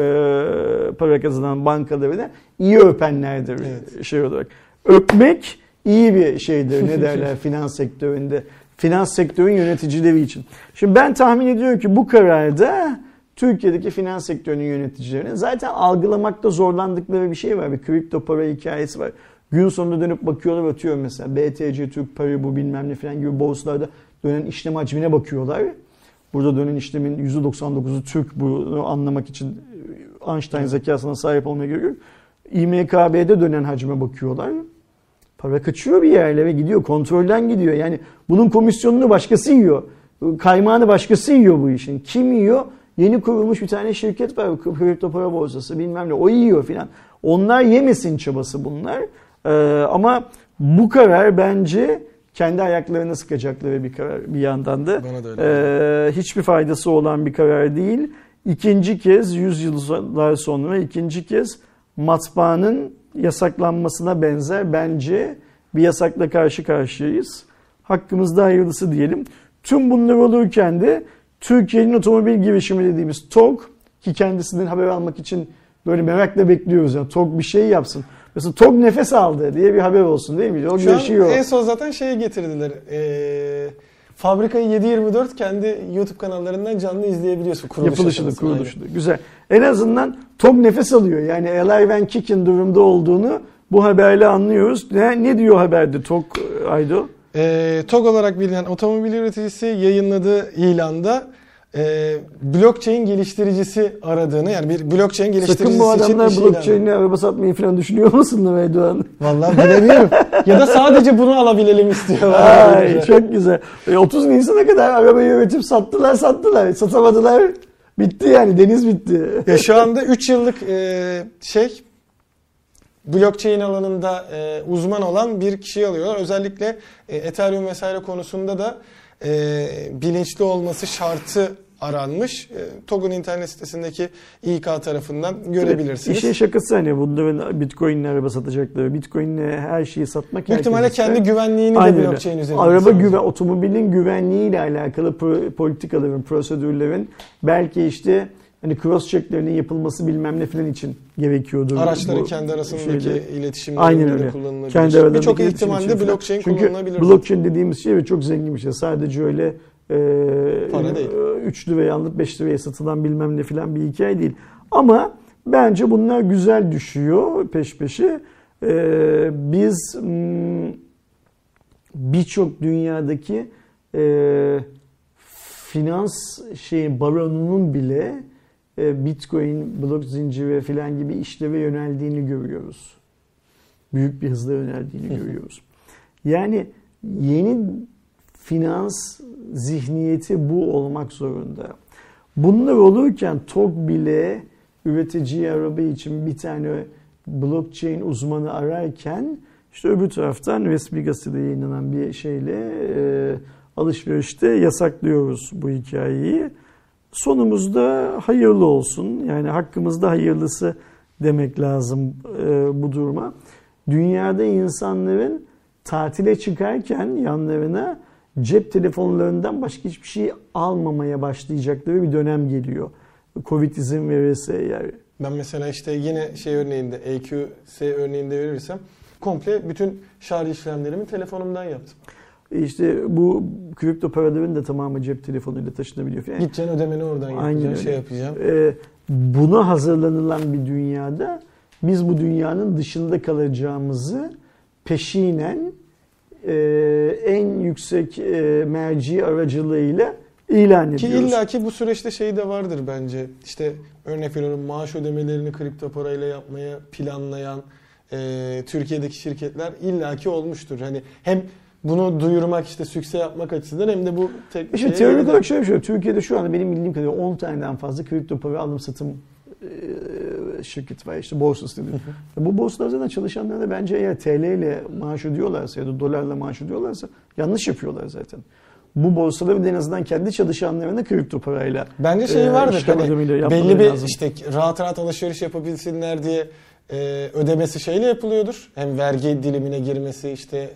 para kazanan bankaları da iyi öpenlerdir Evet. şey olarak. Öpmek iyi bir şeydir ne derler finans sektöründe. Finans sektörün yöneticileri için. Şimdi ben tahmin ediyorum ki bu kararda Türkiye'deki finans sektörünün yöneticilerinin zaten algılamakta zorlandıkları bir şey var. Bir kripto para hikayesi var. Gün sonunda dönüp bakıyorlar atıyor mesela BTC, Türk Para bu bilmem ne falan gibi borsalarda dönen işlem hacmine bakıyorlar. Burada dönen işlemin %99'u Türk bunu anlamak için Einstein zekasına sahip olmaya gerekiyor. İMKB'de dönen hacme bakıyorlar. Para kaçıyor bir yerlere gidiyor. Kontrolden gidiyor. Yani bunun komisyonunu başkası yiyor. Kaymağını başkası yiyor bu işin. Kim yiyor? Yeni kurulmuş bir tane şirket var. Kripto para borsası bilmem ne. O yiyor filan. Onlar yemesin çabası bunlar. Ee, ama bu karar bence kendi ayaklarına sıkacakları bir karar bir yandan da. Bana. Ee, hiçbir faydası olan bir karar değil. İkinci kez 100 yıllar sonra ikinci kez matbaanın yasaklanmasına benzer bence bir yasakla karşı karşıyayız. Hakkımızda hayırlısı diyelim. Tüm bunlar olurken de Türkiye'nin otomobil girişimi dediğimiz TOG ki kendisinden haber almak için böyle merakla bekliyoruz. Yani TOG bir şey yapsın. Mesela TOG nefes aldı diye bir haber olsun değil mi? O Şu an yaşıyor. en son zaten şeye getirdiler. Ee, fabrikayı 7-24 kendi YouTube kanallarından canlı izleyebiliyorsun. Kuruluş Yapılışıdır, aşamasını. kuruluşudur. Güzel. En azından TOG nefes alıyor. Yani Alive and Kicking durumda olduğunu bu haberle anlıyoruz. Ne, ne diyor haberde TOG Aydo? E, TOG olarak bilinen otomobil üreticisi yayınladığı ilanda e, blockchain geliştiricisi aradığını yani bir blockchain geliştiricisi Sakın bu adamlar blockchain'le araba satmayı falan düşünüyor musun Erdoğan? Vallahi bilemiyorum. ya da sadece bunu alabilelim istiyorlar. Ay çok güzel. E, 30 Nisan'a kadar arabayı üretip sattılar sattılar. Satamadılar. Bitti yani deniz bitti. Ya şu anda 3 yıllık e, şey blockchain alanında e, uzman olan bir kişiyi alıyorlar. Özellikle e, Ethereum vesaire konusunda da e, bilinçli olması şartı aranmış. E, TOG'un internet sitesindeki İK tarafından görebilirsiniz. İşin şakası hani bunların Bitcoin'le araba satacakları, Bitcoin'le her şeyi satmak Büyük ihtimalle kendi güvenliğini Aynen de öyle. blockchain üzerinde Araba güven, otomobilin güvenliğiyle alakalı politikaların, prosedürlerin belki işte hani cross checklerinin yapılması bilmem ne falan için gerekiyordur. Araçların bu kendi arasındaki şeyde. iletişimlerinde Aynen öyle. kullanılabilir. Kendi aralarındaki Birçok iletişim ihtimalle blockchain Çünkü kullanılabilir. blockchain dediğimiz şey evet çok zengin bir şey. Sadece öyle e, Para değil. 3 liraya alıp 5 liraya satılan bilmem ne filan bir hikaye değil. Ama bence bunlar güzel düşüyor peş peşe. E, biz hmm, birçok dünyadaki e, finans şey baronunun bile e, Bitcoin, blok zinciri filan gibi işleve yöneldiğini görüyoruz. Büyük bir hızla yöneldiğini görüyoruz. Yani yeni finans zihniyeti bu olmak zorunda. Bunlar olurken TOG bile üreticiyi araba için bir tane blockchain uzmanı ararken işte öbür taraftan resmi gazetede yayınlanan bir şeyle e, alışverişte yasaklıyoruz bu hikayeyi. Sonumuzda hayırlı olsun. Yani hakkımızda hayırlısı demek lazım e, bu duruma. Dünyada insanların tatile çıkarken yanlarına cep telefonlarından başka hiçbir şey almamaya başlayacakları bir dönem geliyor. Covid izin verirse eğer. Ben mesela işte yine şey örneğinde EQS örneğinde verirsem komple bütün şarj işlemlerimi telefonumdan yaptım. İşte bu kripto paraların da tamamı cep telefonuyla taşınabiliyor. Yani Gideceksin ödemeni oradan yapacaksın, şey yapacağım. Ee, buna hazırlanılan bir dünyada biz bu dünyanın dışında kalacağımızı peşinen e, en yüksek e, merci aracılığıyla ilan Ki ediyoruz. illaki bu süreçte şey de vardır bence. İşte örnek veriyorum maaş ödemelerini kripto parayla yapmaya planlayan e, Türkiye'deki şirketler illaki olmuştur. Hani hem bunu duyurmak işte sükse yapmak açısından hem de bu tek İşte teorik olarak şöyle bir şey. Türkiye'de şu anda benim bildiğim kadarıyla 10 taneden fazla kripto para alım satım e, şirket var. İşte borsası dedi. Bu borsalar zaten çalışanlarına bence eğer TL ile maaş ödüyorlarsa ya da dolarla maaş ödüyorlarsa yanlış yapıyorlar zaten. Bu borsaları en azından kendi çalışanlarına kripto parayla Bence şey e, vardır işlem hani belli bir lazım. işte rahat rahat alışveriş yapabilsinler diye e, ödemesi şeyle yapılıyordur. Hem vergi dilimine girmesi işte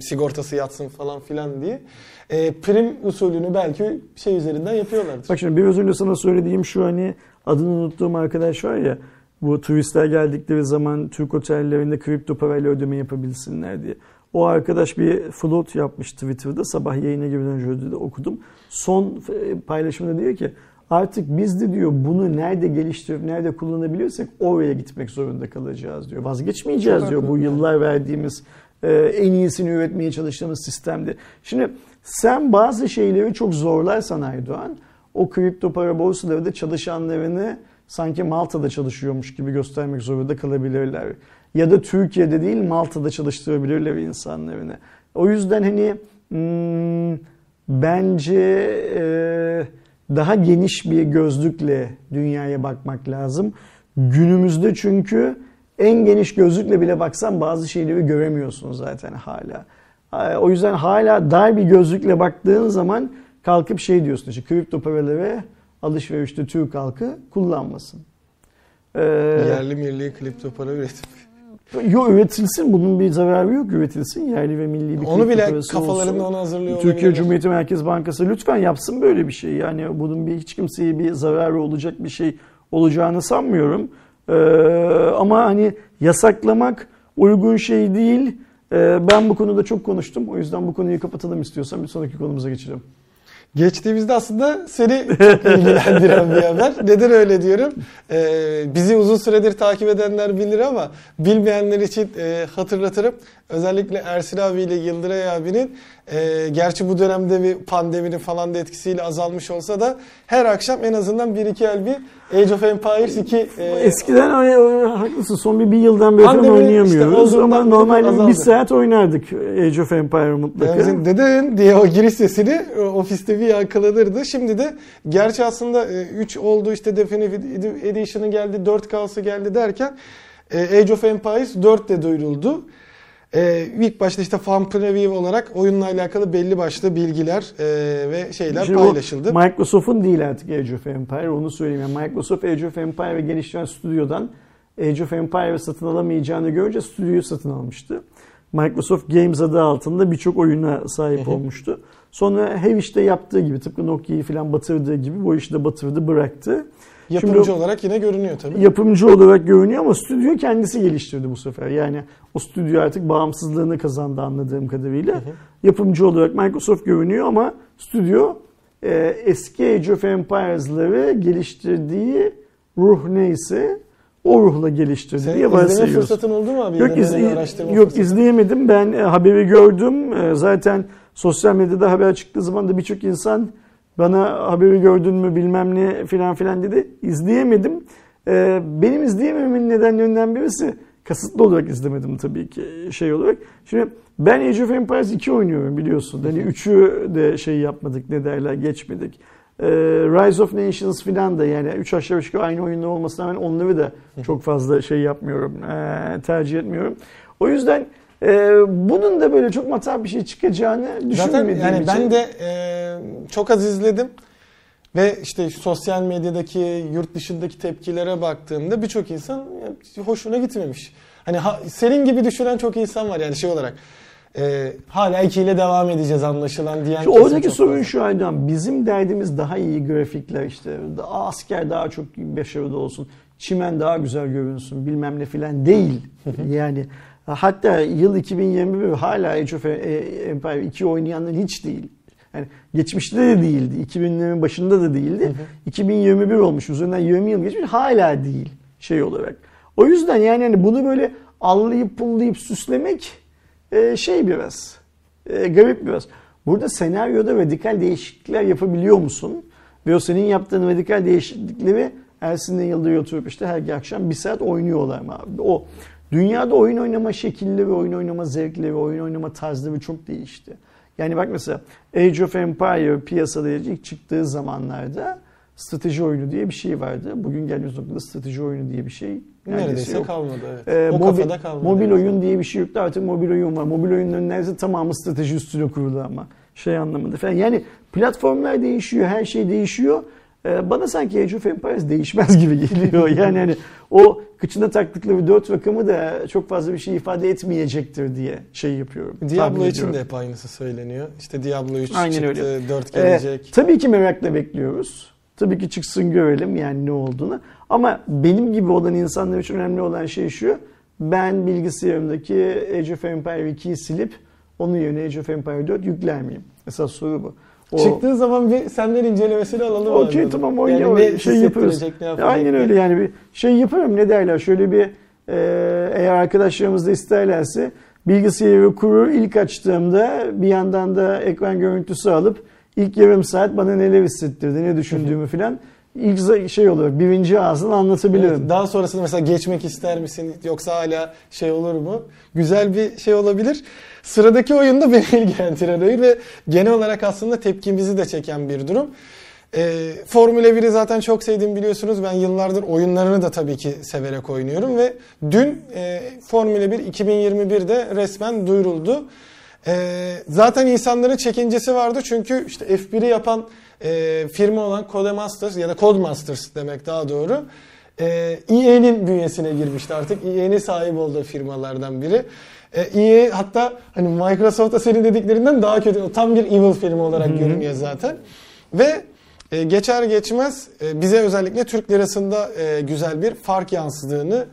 sigortası yatsın falan filan diye. E, prim usulünü belki şey üzerinden yapıyorlardır. Bak şimdi biraz önce sana söylediğim şu hani adını unuttuğum arkadaş var ya bu turistler geldikleri zaman Türk otellerinde kripto parayla ödeme yapabilsinler diye. O arkadaş bir float yapmış Twitter'da sabah yayına girmeden önce okudum. Son e, paylaşımında diyor ki artık biz de diyor bunu nerede geliştirip nerede kullanabiliyorsak oraya gitmek zorunda kalacağız diyor. Vazgeçmeyeceğiz Çok diyor haklı. bu yıllar verdiğimiz e, en iyisini üretmeye çalıştığımız sistemde. Şimdi sen bazı şeyleri çok zorlarsan Aydoğan o kripto para borsaları da çalışanlarını sanki Malta'da çalışıyormuş gibi göstermek zorunda kalabilirler. Ya da Türkiye'de değil Malta'da çalıştırabilirler insanlarını. O yüzden hani hmm, bence e, daha geniş bir gözlükle dünyaya bakmak lazım. Günümüzde çünkü en geniş gözlükle bile baksan bazı şeyleri göremiyorsun zaten hala. E, O yüzden hala dar bir gözlükle baktığın zaman kalkıp şey diyorsun işte kripto paraları alışverişte Türk halkı kullanmasın. Ee, Yerli milli kripto para üretip. Yok üretilsin bunun bir zararı yok üretilsin yerli ve milli bir Onu bile kafalarında onu hazırlıyor Türkiye. Cumhuriyeti Merkez Bankası lütfen yapsın böyle bir şey. Yani bunun bir hiç kimseye bir zararı olacak bir şey olacağını sanmıyorum. Ee, ama hani yasaklamak uygun şey değil. Ee, ben bu konuda çok konuştum. O yüzden bu konuyu kapatalım istiyorsan bir sonraki konumuza geçelim. Geçtiğimizde aslında seni çok ilgilendiren bir haber. Neden öyle diyorum? Ee, bizi uzun süredir takip edenler bilir ama bilmeyenler için e, hatırlatırım. Özellikle Ersin abi ile Yıldıray abinin e, gerçi bu dönemde bir pandeminin falan da etkisiyle azalmış olsa da her akşam en azından bir iki el bir Age of Empires 2 e, Eskiden o, haklısın son bir, bir yıldan beri Pandemi oynayamıyoruz işte ama normalde bir saat oynardık Age of Empire mutlaka. Yani bizim deden diye o giriş sesini e, ofiste bir yankılanırdı. Şimdi de gerçi aslında 3 oldu işte Definitive Edition'ı geldi 4K'sı geldi derken e, Age of Empires 4 de duyuruldu. Ee, ilk başta işte fan preview olarak oyunla alakalı belli başlı bilgiler e, ve şeyler Şimdi paylaşıldı. Microsoft'un değil artık Age of Empire onu söyleyeyim. Yani Microsoft Age of Empire ve geliştiren stüdyodan Age of Empire'ı satın alamayacağını görünce stüdyoyu satın almıştı. Microsoft Games adı altında birçok oyuna sahip olmuştu. Sonra Havish'te yaptığı gibi tıpkı Nokia'yı falan batırdığı gibi bu işi de batırdı bıraktı. Yapımcı Şimdi olarak yine görünüyor tabii. yapımcı olarak görünüyor ama stüdyo kendisi geliştirdi bu sefer. Yani o stüdyo artık bağımsızlığını kazandı anladığım kadarıyla. Yapımcı olarak Microsoft görünüyor ama stüdyo e, eski Age of Empires'ları geliştirdiği ruh neyse o ruhla geliştirdi Senin diye izleme varsayıyoruz. fırsatın oldu mu abi? Yok, Ya da iz- deneme, araştırma yok fırsatı? izleyemedim. Ben e, haberi gördüm. E, zaten sosyal medyada haber çıktığı zaman da birçok insan bana haberi gördün mü bilmem ne filan filan dedi. İzleyemedim. E, benim izleyemememin nedenlerinden birisi kasıtlı olarak izlemedim tabii ki şey olarak. Şimdi ben Age of Empires 2 oynuyorum biliyorsun. Hani 3'ü de şey yapmadık ne derler geçmedik. E, Rise of Nations filan da yani 3 aşağı 3 yukarı aynı oyunda olmasına rağmen onları da çok fazla şey yapmıyorum. e, tercih etmiyorum. O yüzden e, bunun da böyle çok matah bir şey çıkacağını Zaten düşünmediğim yani için. ben de e, çok az izledim ve işte sosyal medyadaki yurt dışındaki tepkilere baktığımda birçok insan hoşuna gitmemiş. Hani ha- senin gibi düşünen çok insan var yani şey olarak. E, hala 2 ile devam edeceğiz anlaşılan diyen Şu oradaki sorun şu Aydan. Bizim derdimiz daha iyi grafikler işte. Daha asker daha çok başarılı olsun. Çimen daha güzel görünsün bilmem ne filan değil. yani hatta yıl 2021 hala Age of Empire 2 oynayanların hiç değil. Yani geçmişte de değildi. 2000'lerin başında da değildi. 2021 olmuş. Üzerinden 20 yıl geçmiş. Hala değil şey olarak. O yüzden yani hani bunu böyle allayıp pullayıp süslemek e, şey biraz e, garip biraz. Burada senaryoda radikal değişiklikler yapabiliyor musun? Ve o senin yaptığın radikal değişiklikleri Ersin'le Yıldırım oturup işte her akşam bir saat oynuyorlar mı abi? O dünyada oyun oynama şekilleri, oyun oynama zevkleri, oyun oynama tarzları çok değişti. Yani bak mesela Age of Empire piyasada ilk çıktığı zamanlarda strateji oyunu diye bir şey vardı. Bugün geldiğimiz noktada strateji oyunu diye bir şey neredeyse yok. kalmadı evet. Ee, o mobil, kafada kalmadı. mobil yani. oyun diye bir şey yoktu artık mobil oyun var. Mobil oyunların neredeyse tamamı strateji üstüne kurulu ama şey anlamında falan. Yani platformlar değişiyor, her şey değişiyor. Ee, bana sanki Age of Empires değişmez gibi geliyor. Yani hani o kıçına taktıkları dört rakamı da çok fazla bir şey ifade etmeyecektir diye şey yapıyorum. Diablo için de hep aynısı söyleniyor. İşte Diablo 3 Aynen çıktı, öyle. 4 Ee, gelecek. tabii ki merakla bekliyoruz. Tabii ki çıksın görelim yani ne olduğunu. Ama benim gibi olan insanlar için önemli olan şey şu. Ben bilgisayarımdaki Age of Empire 2'yi silip onun yerine Age of Empire 4 yükler miyim? Esas soru bu. O, Çıktığı zaman bir senden incelemesini alalım. Okey tamam Yani oynayalım. ne şey hissettirecek, ne Aynen öyle yani bir şey yaparım ne derler şöyle bir e, eğer arkadaşlarımız da isterlerse bilgisayarı kurur ilk açtığımda bir yandan da ekran görüntüsü alıp ilk yarım saat bana neler hissettirdi ne düşündüğümü filan ilk şey olur birinci ağzını anlatabilirim. Evet, daha sonrasında mesela geçmek ister misin yoksa hala şey olur mu? Güzel bir şey olabilir. Sıradaki oyunda beni ilgilendiren oyun ve genel olarak aslında tepkimizi de çeken bir durum. Ee, Formula 1'i zaten çok sevdiğimi biliyorsunuz. Ben yıllardır oyunlarını da tabii ki severek oynuyorum ve dün e, Formula 1 2021'de resmen duyuruldu. Ee, zaten insanların çekincesi vardı çünkü işte F1'i yapan e, firma olan Codemasters ya da Codemasters demek daha doğru. E, EA'nin bünyesine girmişti artık. EA'nin sahip olduğu firmalardan biri. E, EA hatta hani Microsoft'ta senin dediklerinden daha kötü. Tam bir evil firma olarak görünüyor zaten. Ve e, geçer geçmez e, bize özellikle Türk lirasında e, güzel bir fark yansıdığını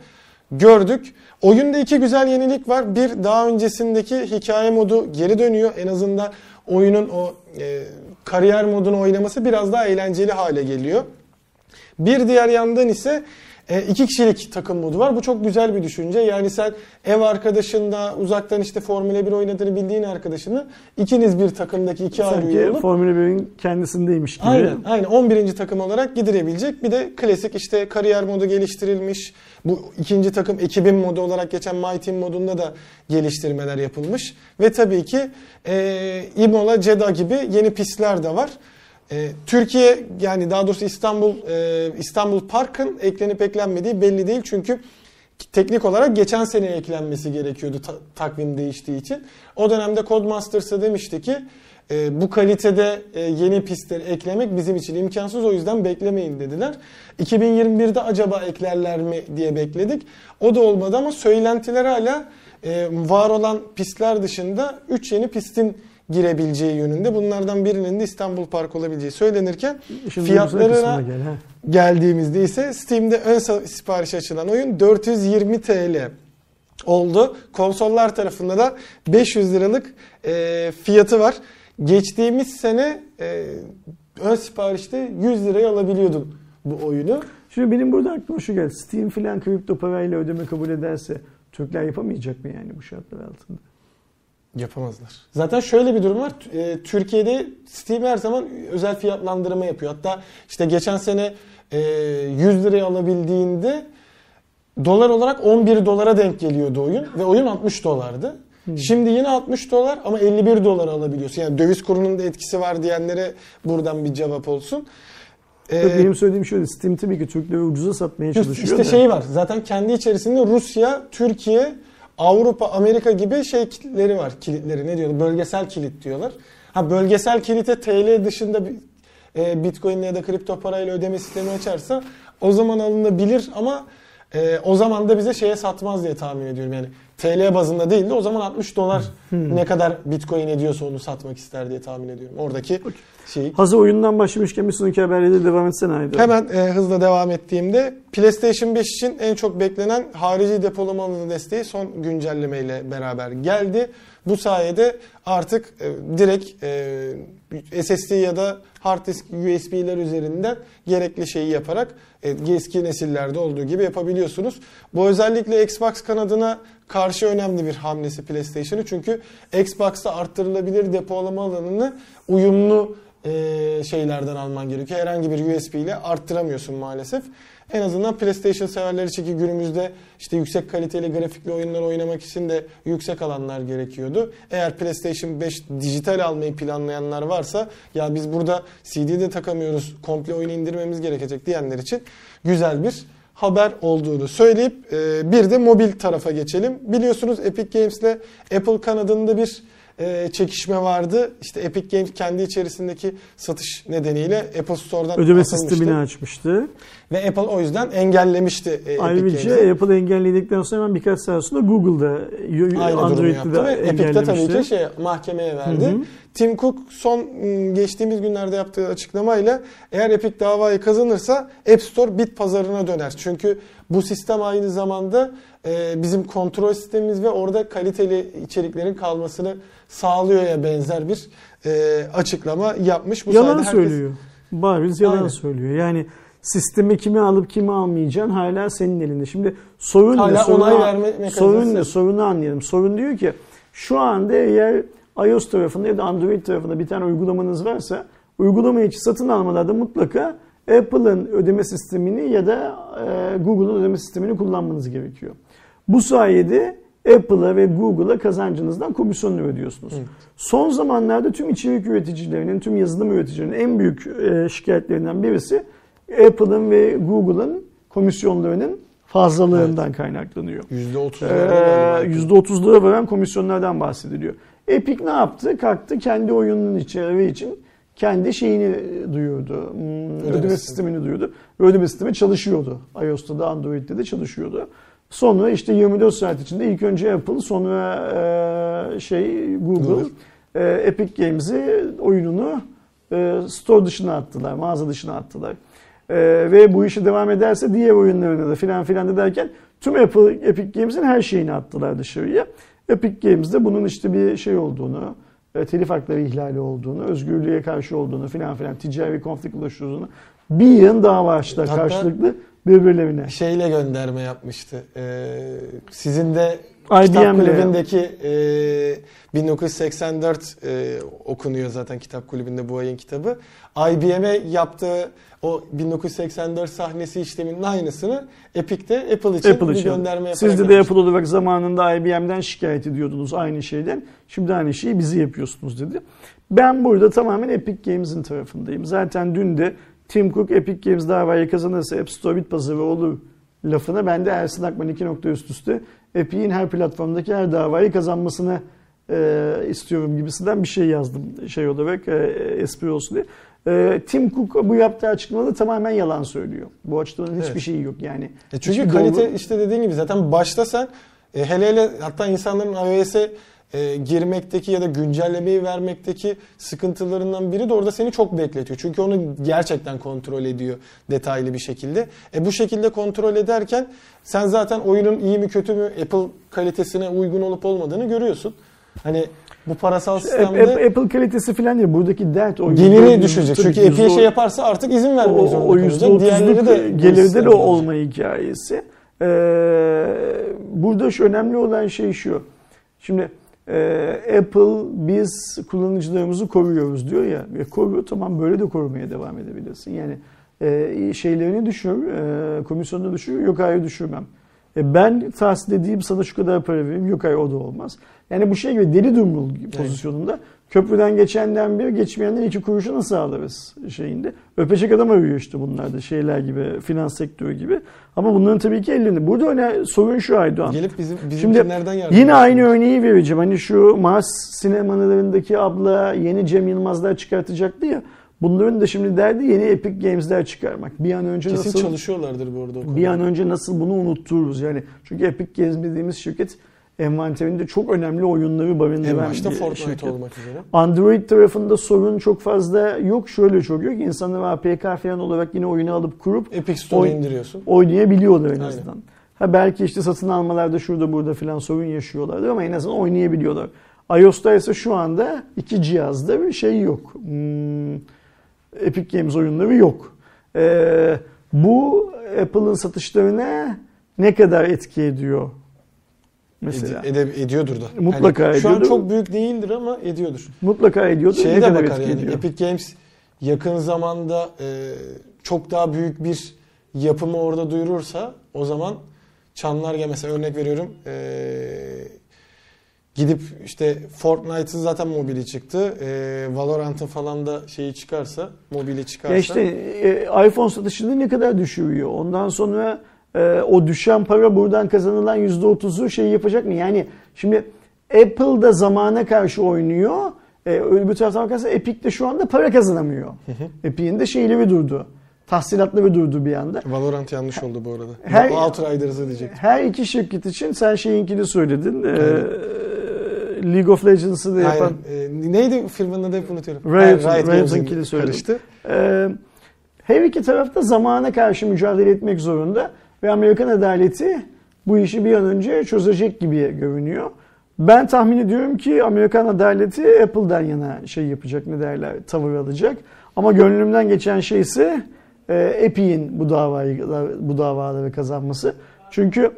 gördük. Oyunda iki güzel yenilik var. Bir daha öncesindeki hikaye modu geri dönüyor. En azından oyunun o e, kariyer modunu oynaması biraz daha eğlenceli hale geliyor. Bir diğer yandan ise e, iki kişilik takım modu var. Bu çok güzel bir düşünce. Yani sen ev arkadaşınla uzaktan işte Formula 1 oynadığını bildiğin arkadaşını ikiniz bir takımdaki iki ayrı üye Sanki olup Formula 1'in kendisindeymiş gibi. Aynen, aynen 11. takım olarak gidirebilecek. Bir de klasik işte kariyer modu geliştirilmiş. Bu ikinci takım ekibin modu olarak geçen My Team modunda da geliştirmeler yapılmış. Ve tabii ki e, Imola, Jeddah gibi yeni pistler de var. E, Türkiye yani daha doğrusu İstanbul e, İstanbul Park'ın eklenip eklenmediği belli değil. Çünkü teknik olarak geçen sene eklenmesi gerekiyordu ta- takvim değiştiği için. O dönemde Codemasters'a demişti ki e, bu kalitede e, yeni pistleri eklemek bizim için imkansız o yüzden beklemeyin dediler. 2021'de acaba eklerler mi diye bekledik. O da olmadı ama söylentiler hala e, var olan pistler dışında 3 yeni pistin girebileceği yönünde. Bunlardan birinin de İstanbul Park olabileceği söylenirken İşin fiyatlarına gel, ha. geldiğimizde ise Steam'de ön sipariş açılan oyun 420 TL oldu. Konsollar tarafında da 500 liralık e, fiyatı var. Geçtiğimiz sene e, ön siparişte 100 liraya alabiliyordun bu oyunu. Şimdi benim burada aklıma şu geldi. Steam filan kripto parayla ödeme kabul ederse Türkler yapamayacak mı yani bu şartlar altında? Yapamazlar. Zaten şöyle bir durum var. E, Türkiye'de Steam her zaman özel fiyatlandırma yapıyor. Hatta işte geçen sene e, 100 liraya alabildiğinde dolar olarak 11 dolara denk geliyordu oyun ve oyun 60 dolardı. Şimdi yine 60 dolar ama 51 dolara alabiliyorsun. Yani döviz kurunun da etkisi var diyenlere buradan bir cevap olsun. E, Tabii benim söylediğim şöyle. Steam tabii ki Türkleri ucuza satmaya çalışıyor işte da. şey var. Zaten kendi içerisinde Rusya, Türkiye, Avrupa, Amerika gibi şey kilitleri var. Kilitleri ne diyorlar? Bölgesel kilit diyorlar. Ha bölgesel kilite TL dışında bir e, Bitcoin ya da kripto parayla ödeme sistemi açarsa o zaman alınabilir ama e, o zaman da bize şeye satmaz diye tahmin ediyorum. Yani TL bazında değil de o zaman 60 dolar ne kadar Bitcoin ediyorsa onu satmak ister diye tahmin ediyorum. Oradaki şeyi Hazır oyundan başlamışken bir sonraki haberle de devam etsene Ayda. Hemen e, hızla devam ettiğimde PlayStation 5 için en çok beklenen harici depolama alanı desteği son güncellemeyle beraber geldi. Bu sayede artık e, direkt e, SSD ya da hard disk USB'ler üzerinden gerekli şeyi yaparak eski nesillerde olduğu gibi yapabiliyorsunuz. Bu özellikle Xbox kanadına karşı önemli bir hamlesi PlayStation'ı. Çünkü Xbox'ta arttırılabilir depolama alanını uyumlu e, şeylerden alman gerekiyor. Herhangi bir USB ile arttıramıyorsun maalesef. En azından PlayStation severler için ki günümüzde işte yüksek kaliteli grafikli oyunlar oynamak için de yüksek alanlar gerekiyordu. Eğer PlayStation 5 dijital almayı planlayanlar varsa ya biz burada CD de takamıyoruz komple oyunu indirmemiz gerekecek diyenler için güzel bir haber olduğunu söyleyip e, bir de mobil tarafa geçelim. Biliyorsunuz Epic Games ile Apple kanadında bir e, çekişme vardı. İşte Epic Games kendi içerisindeki satış nedeniyle Apple Store'dan Ödeme atılmıştı. sistemini açmıştı. Ve Apple o yüzden engellemişti e, Epic Ayrıca Games'i. Apple engelledikten sonra hemen birkaç saat sonra Google'da, y- Aynı Android'de de ve Epic'te tabii ki şey mahkemeye verdi. Hı hı. Tim Cook son ım, geçtiğimiz günlerde yaptığı açıklamayla eğer Epic davayı kazanırsa App Store bit pazarına döner. Çünkü bu sistem aynı zamanda e, bizim kontrol sistemimiz ve orada kaliteli içeriklerin kalmasını sağlıyor ya benzer bir e, açıklama yapmış. Bu yalan herkes- söylüyor. Bariz yalan Aynen. söylüyor. Yani sistemi kimi alıp kimi almayacaksın hala senin elinde. Şimdi sorun Hala ne? Sorunu, onay verme sorun ne? Sorunu anlayalım. Sorun diyor ki şu anda eğer iOS tarafında ya da Android tarafında bir tane uygulamanız varsa uygulamayı hiç satın almalarda mutlaka Apple'ın ödeme sistemini ya da e, Google'ın ödeme sistemini kullanmanız gerekiyor. Bu sayede Apple'a ve Google'a kazancınızdan komisyonunu ödüyorsunuz. Son zamanlarda tüm içerik üreticilerinin, tüm yazılım üreticilerinin en büyük e, şikayetlerinden birisi Apple'ın ve Google'ın komisyonlarının fazlalığından kaynaklanıyor. %30 Ee, %30'lara varan komisyonlardan bahsediliyor. Epic ne yaptı? Kalktı kendi oyunun içeriği için kendi şeyini duyurdu. Hmm, Ödeme, sistemi. sistemini duyurdu. Ödeme sistemi çalışıyordu. iOS'ta da Android'de de çalışıyordu. Sonra işte 24 saat içinde ilk önce Apple sonra e, şey Google, e, Epic Games'i oyununu e, store dışına attılar, mağaza dışına attılar. E, ve bu işi devam ederse diğer oyunlarını da filan filan da derken tüm Apple, Epic Games'in her şeyini attılar dışarıya. Epic Games'de bunun işte bir şey olduğunu, e, telif hakları ihlali olduğunu, özgürlüğe karşı olduğunu filan filan ticari konflik oluşturduğunu bir yığın dava açtılar Hatta- karşılıklı birbirlerine. şeyle gönderme yapmıştı. Ee, sizin de IBM kitap kulübündeki e, 1984 e, okunuyor zaten kitap kulübünde bu ayın kitabı. IBM'e yaptığı o 1984 sahnesi işleminin aynısını Epic'te Apple için Apple bir için. gönderme yaparak Siz de. Apple olarak zamanında IBM'den şikayet ediyordunuz aynı şeyden. Şimdi aynı şeyi bizi yapıyorsunuz dedi. Ben burada tamamen Epic Games'in tarafındayım. Zaten dün de Tim Cook Epic Games davayı kazanırsa App Store bit pazarı olur lafına ben de Ersin Akman iki nokta üst üste Epic'in her platformdaki her davayı kazanmasını e, istiyorum gibisinden bir şey yazdım şey olarak e, espri olsun diye. E, Tim Cook bu yaptığı açıklamada tamamen yalan söylüyor. Bu açıklamanın hiçbir Evet. şeyi yok yani. E çünkü Hiçbir kalite doğru- işte dediğin gibi zaten başta sen e, hele hele hatta insanların iOS'e e, girmekteki ya da güncellemeyi vermekteki sıkıntılarından biri de orada seni çok bekletiyor. Çünkü onu gerçekten kontrol ediyor detaylı bir şekilde. E bu şekilde kontrol ederken sen zaten oyunun iyi mi kötü mü Apple kalitesine uygun olup olmadığını görüyorsun. Hani bu parasal Apple, sistemde Apple kalitesi falan değil. Buradaki dert o. geliri düşecek. Çünkü Apple'e o- şey yaparsa artık izin vermek o, zorunda o kalacak. Diğerleri otuzluk de gelirde de olma hikayesi. Ee, burada şu önemli olan şey şu. Şimdi e, Apple biz kullanıcılarımızı koruyoruz diyor ya. E, koruyor tamam böyle de korumaya devam edebilirsin. Yani e, şeylerini düşür, e, komisyonunu düşür, yok hayır düşürmem. E, ben tahsil edeyim sana şu kadar para vereyim, yok hayır o da olmaz. Yani bu şey gibi deli dumrul pozisyonunda köprüden geçenden bir geçmeyenden iki kuruşu nasıl alırız şeyinde. Öpecek adam arıyor işte bunlar da şeyler gibi finans sektörü gibi. Ama bunların tabii ki ellerinde. Burada öne sorun şu Aydoğan. Gelip bizim Şimdi bizimkilerden yardım Yine aynı örneği vereceğim. Hani şu Mars sinemalarındaki abla yeni Cem Yılmazlar çıkartacaktı ya. Bunların da şimdi derdi yeni Epic Games'ler çıkarmak. Bir an önce Kesin nasıl çalışıyorlardır bu arada o bir an önce nasıl bunu unuttururuz yani. Çünkü Epic Games dediğimiz şirket envanterinde çok önemli oyunları En barındıran başta bir Fortnite şirket. olmak üzere. Android tarafında sorun çok fazla yok. Şöyle çok yok. İnsanlar APK falan olarak yine oyunu alıp kurup Epic Store'a indiriyorsun. oynayabiliyorlar en Aynen. azından. Ha belki işte satın almalarda şurada burada filan sorun yaşıyorlardır ama en azından oynayabiliyorlar. iOS'ta ise şu anda iki cihazda bir şey yok. Hmm, Epic Games oyunları yok. Ee, bu Apple'ın satışlarına ne kadar etki ediyor? Mesela. Ede- ede- ediyordur da. Mutlaka Yani Şu an ediyordur. çok büyük değildir ama ediyordur. Mutlaka ediyordur. Şeye ne de kadar bakar yani ediyor? Epic Games yakın zamanda e, çok daha büyük bir yapımı orada duyurursa o zaman çanlar gel mesela örnek veriyorum e, gidip işte Fortnite'ın zaten mobili çıktı. E, Valorant'ın falan da şeyi çıkarsa, mobili çıkarsa. Ya işte e, iPhone satışını ne kadar düşürüyor? Ondan sonra e, o düşen para buradan kazanılan %30'u şey yapacak mı? Yani şimdi Apple da zamana karşı oynuyor. E, öbür taraftan bakarsan Epic de şu anda para kazanamıyor. Epic'in de şeyleri durdu. Tahsilatları durdu bir anda. Valorant yanlış oldu bu arada. Her- Outriders'ı diyecek. Her iki şirket için sen şeyinkini söyledin. E, Aynen. League of Legends'ı da yapan Aynen. E, neydi firmanın adı hep unutuyorum. Riot- Ha, Riot söyledim. karıştı. Ee, her iki tarafta zamana karşı mücadele etmek zorunda ve Amerikan adaleti bu işi bir an önce çözecek gibi görünüyor. Ben tahmin ediyorum ki Amerikan adaleti Apple'dan yana şey yapacak ne derler tavır alacak. Ama gönlümden geçen şey ise e, Epic'in bu davayı bu davaları kazanması. Çünkü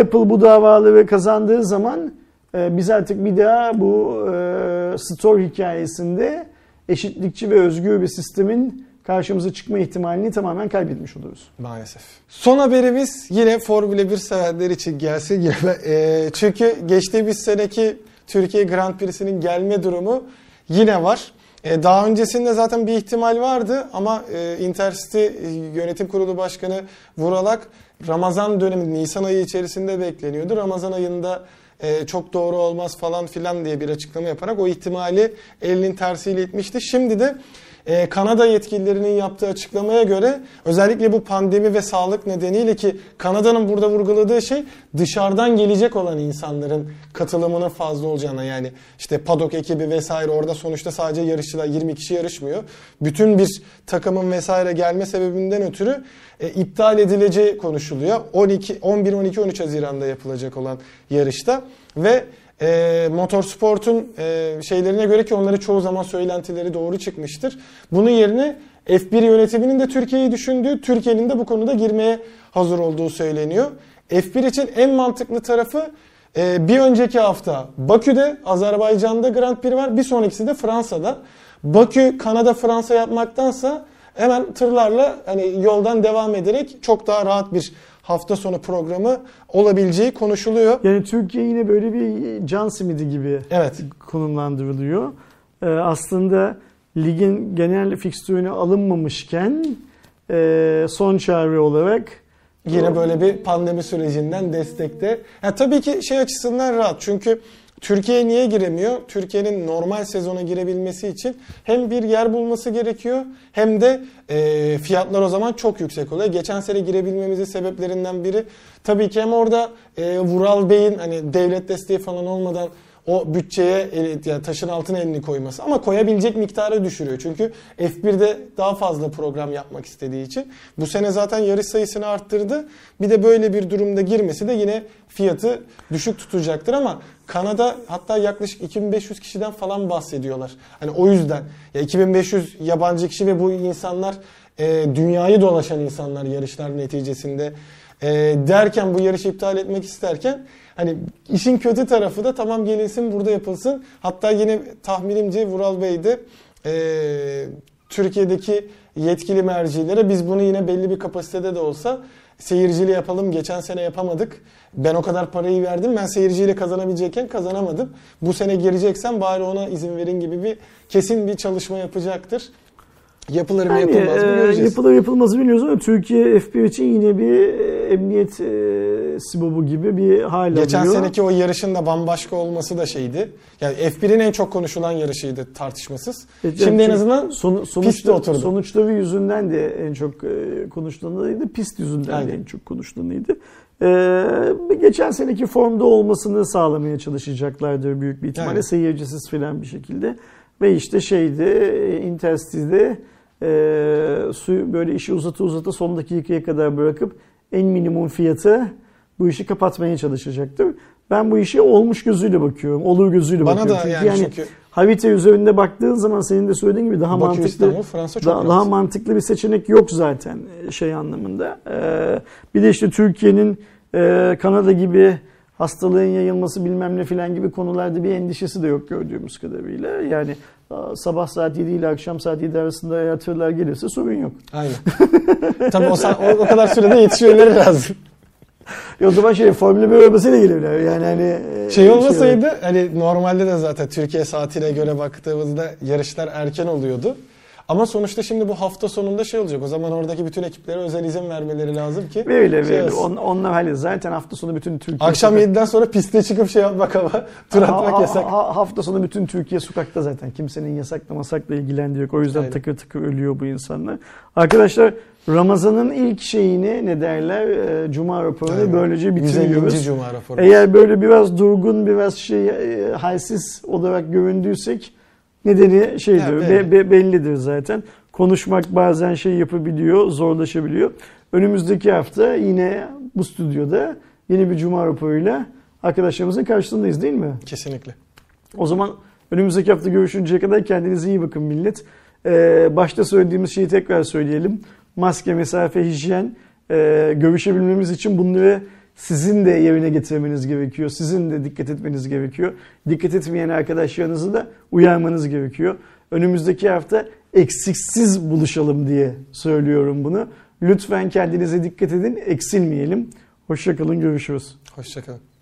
Apple bu davaları kazandığı zaman e, biz artık bir daha bu e, store hikayesinde eşitlikçi ve özgür bir sistemin karşımıza çıkma ihtimalini tamamen kaybetmiş oluruz. Maalesef. Son haberimiz yine Formula 1 severler için gelsin. Yine, e, çünkü geçtiğimiz seneki Türkiye Grand Prix'sinin gelme durumu yine var. E, daha öncesinde zaten bir ihtimal vardı ama e, Intercity Yönetim Kurulu Başkanı Vuralak Ramazan dönemi Nisan ayı içerisinde bekleniyordu. Ramazan ayında e, çok doğru olmaz falan filan diye bir açıklama yaparak o ihtimali elinin tersiyle itmişti. Şimdi de ee, Kanada yetkililerinin yaptığı açıklamaya göre özellikle bu pandemi ve sağlık nedeniyle ki Kanada'nın burada vurguladığı şey dışarıdan gelecek olan insanların katılımının fazla olacağına yani işte padok ekibi vesaire orada sonuçta sadece yarışçılar 20 kişi yarışmıyor. Bütün bir takımın vesaire gelme sebebinden ötürü e, iptal edileceği konuşuluyor. 12 11 12 13 Haziran'da yapılacak olan yarışta ve e, motorsportun e, şeylerine göre ki onları çoğu zaman söylentileri doğru çıkmıştır. Bunun yerine F1 yönetiminin de Türkiye'yi düşündüğü, Türkiye'nin de bu konuda girmeye hazır olduğu söyleniyor. F1 için en mantıklı tarafı e, bir önceki hafta Bakü'de, Azerbaycan'da Grand Prix var. Bir sonrakisi de Fransa'da. Bakü, Kanada, Fransa yapmaktansa hemen tırlarla hani yoldan devam ederek çok daha rahat bir hafta sonu programı olabileceği konuşuluyor. Yani Türkiye yine böyle bir can simidi gibi Evet. konumlandırılıyor. Ee, aslında ligin genel fikstürüne alınmamışken e, son çare olarak Yine böyle bir pandemi sürecinden destekte. Ha, tabii ki şey açısından rahat. Çünkü Türkiye niye giremiyor? Türkiye'nin normal sezona girebilmesi için hem bir yer bulması gerekiyor hem de e, fiyatlar o zaman çok yüksek oluyor. Geçen sene girebilmemizin sebeplerinden biri tabii ki hem orada e, Vural Bey'in hani devlet desteği falan olmadan o bütçeye yani taşın altına elini koyması ama koyabilecek miktarı düşürüyor. Çünkü F1'de daha fazla program yapmak istediği için bu sene zaten yarış sayısını arttırdı. Bir de böyle bir durumda girmesi de yine fiyatı düşük tutacaktır ama Kanada hatta yaklaşık 2500 kişiden falan bahsediyorlar. Hani o yüzden ya 2500 yabancı kişi ve bu insanlar e, dünyayı dolaşan insanlar yarışlar neticesinde e, derken bu yarışı iptal etmek isterken hani işin kötü tarafı da tamam gelinsin burada yapılsın. Hatta yine tahminimce Vural Bey de e, Türkiye'deki yetkili mercilere biz bunu yine belli bir kapasitede de olsa seyirciyle yapalım. Geçen sene yapamadık. Ben o kadar parayı verdim. Ben seyirciyle kazanabilecekken kazanamadım. Bu sene gireceksen bari ona izin verin gibi bir kesin bir çalışma yapacaktır. Yapılır mı Yani, yapılmaz mı e, göreceğiz. yapılır yapılmazı biliyoruz ama Türkiye F1 için yine bir e, emniyet e, sibobu gibi bir hal Geçen alıyor. seneki o yarışın da bambaşka olması da şeydi. Yani F1'in en çok konuşulan yarışıydı tartışmasız. Evet, Şimdi en çünkü azından son, sonuçta, oturdu. sonuçları yüzünden de en çok e, konuşulanıydı. Pist yüzünden Aynen. de en çok konuşulanıydı. E, geçen seneki formda olmasını sağlamaya çalışacaklardır büyük bir ihtimalle. Aynen. Seyircisiz filan bir şekilde. Ve işte şeydi e, Intercity'de e, su böyle işi uzata uzata son dakikaya kadar bırakıp en minimum fiyatı bu işi kapatmaya çalışacaktır. Ben bu işe olmuş gözüyle bakıyorum. Olur gözüyle Bana bakıyorum. da yani çünkü Harita üzerinde baktığın zaman senin de söylediğin gibi daha Bakü, mantıklı İstanbul, Fransa çok daha, daha mantıklı bir seçenek yok zaten e, şey anlamında. Ee, bir de işte Türkiye'nin e, Kanada gibi hastalığın yayılması bilmem ne filan gibi konularda bir endişesi de yok gördüğümüz kadarıyla. Yani sabah saat 7 ile akşam saat 7 arasında eğer tırlar gelirse sorun yok. Aynen. Tabii o, o, o kadar sürede yetişmeleri lazım. O zaman şey Formula 1 arabasıyla gelirler. Yani hani e, Şey olmasaydı hani normalde de zaten Türkiye saatine göre baktığımızda yarışlar erken oluyordu. Ama sonuçta şimdi bu hafta sonunda şey olacak. O zaman oradaki bütün ekiplere özel izin vermeleri lazım ki. Böyle şey böyle. On, onlar hani zaten hafta sonu bütün Türkiye Akşam sokak- 7'den sonra piste çıkıp şey yapmak ama tur Ha- atmak ha- yasak. ha- hafta sonu bütün Türkiye sokakta zaten. Kimsenin yasakla masakla ilgilendiği yok. O yüzden Aynen. takır takır ölüyor bu insanlar. Arkadaşlar Ramazan'ın ilk şeyini ne derler? e, Cuma raporunu Aynen. böylece 150. bitiriyoruz. Cuma raporu. Eğer böyle biraz durgun, biraz şey e, halsiz olarak göründüysek nedeni şeydir, Ha, be- belli. be- bellidir zaten. Konuşmak bazen şey yapabiliyor, zorlaşabiliyor. Önümüzdeki hafta yine bu stüdyoda yeni bir Cuma raporuyla arkadaşlarımızın karşısındayız değil mi? Kesinlikle. O zaman önümüzdeki hafta görüşünceye kadar kendinize iyi bakın millet. Ee, başta söylediğimiz şeyi tekrar söyleyelim. Maske, mesafe, hijyen ee, görüşebilmemiz için bunları sizin de yerine getirmeniz gerekiyor. Sizin de dikkat etmeniz gerekiyor. Dikkat etmeyen arkadaşlarınızı da uyarmanız gerekiyor. Önümüzdeki hafta eksiksiz buluşalım diye söylüyorum bunu. Lütfen kendinize dikkat edin, eksilmeyelim. Hoşçakalın, görüşürüz. Hoşçakalın.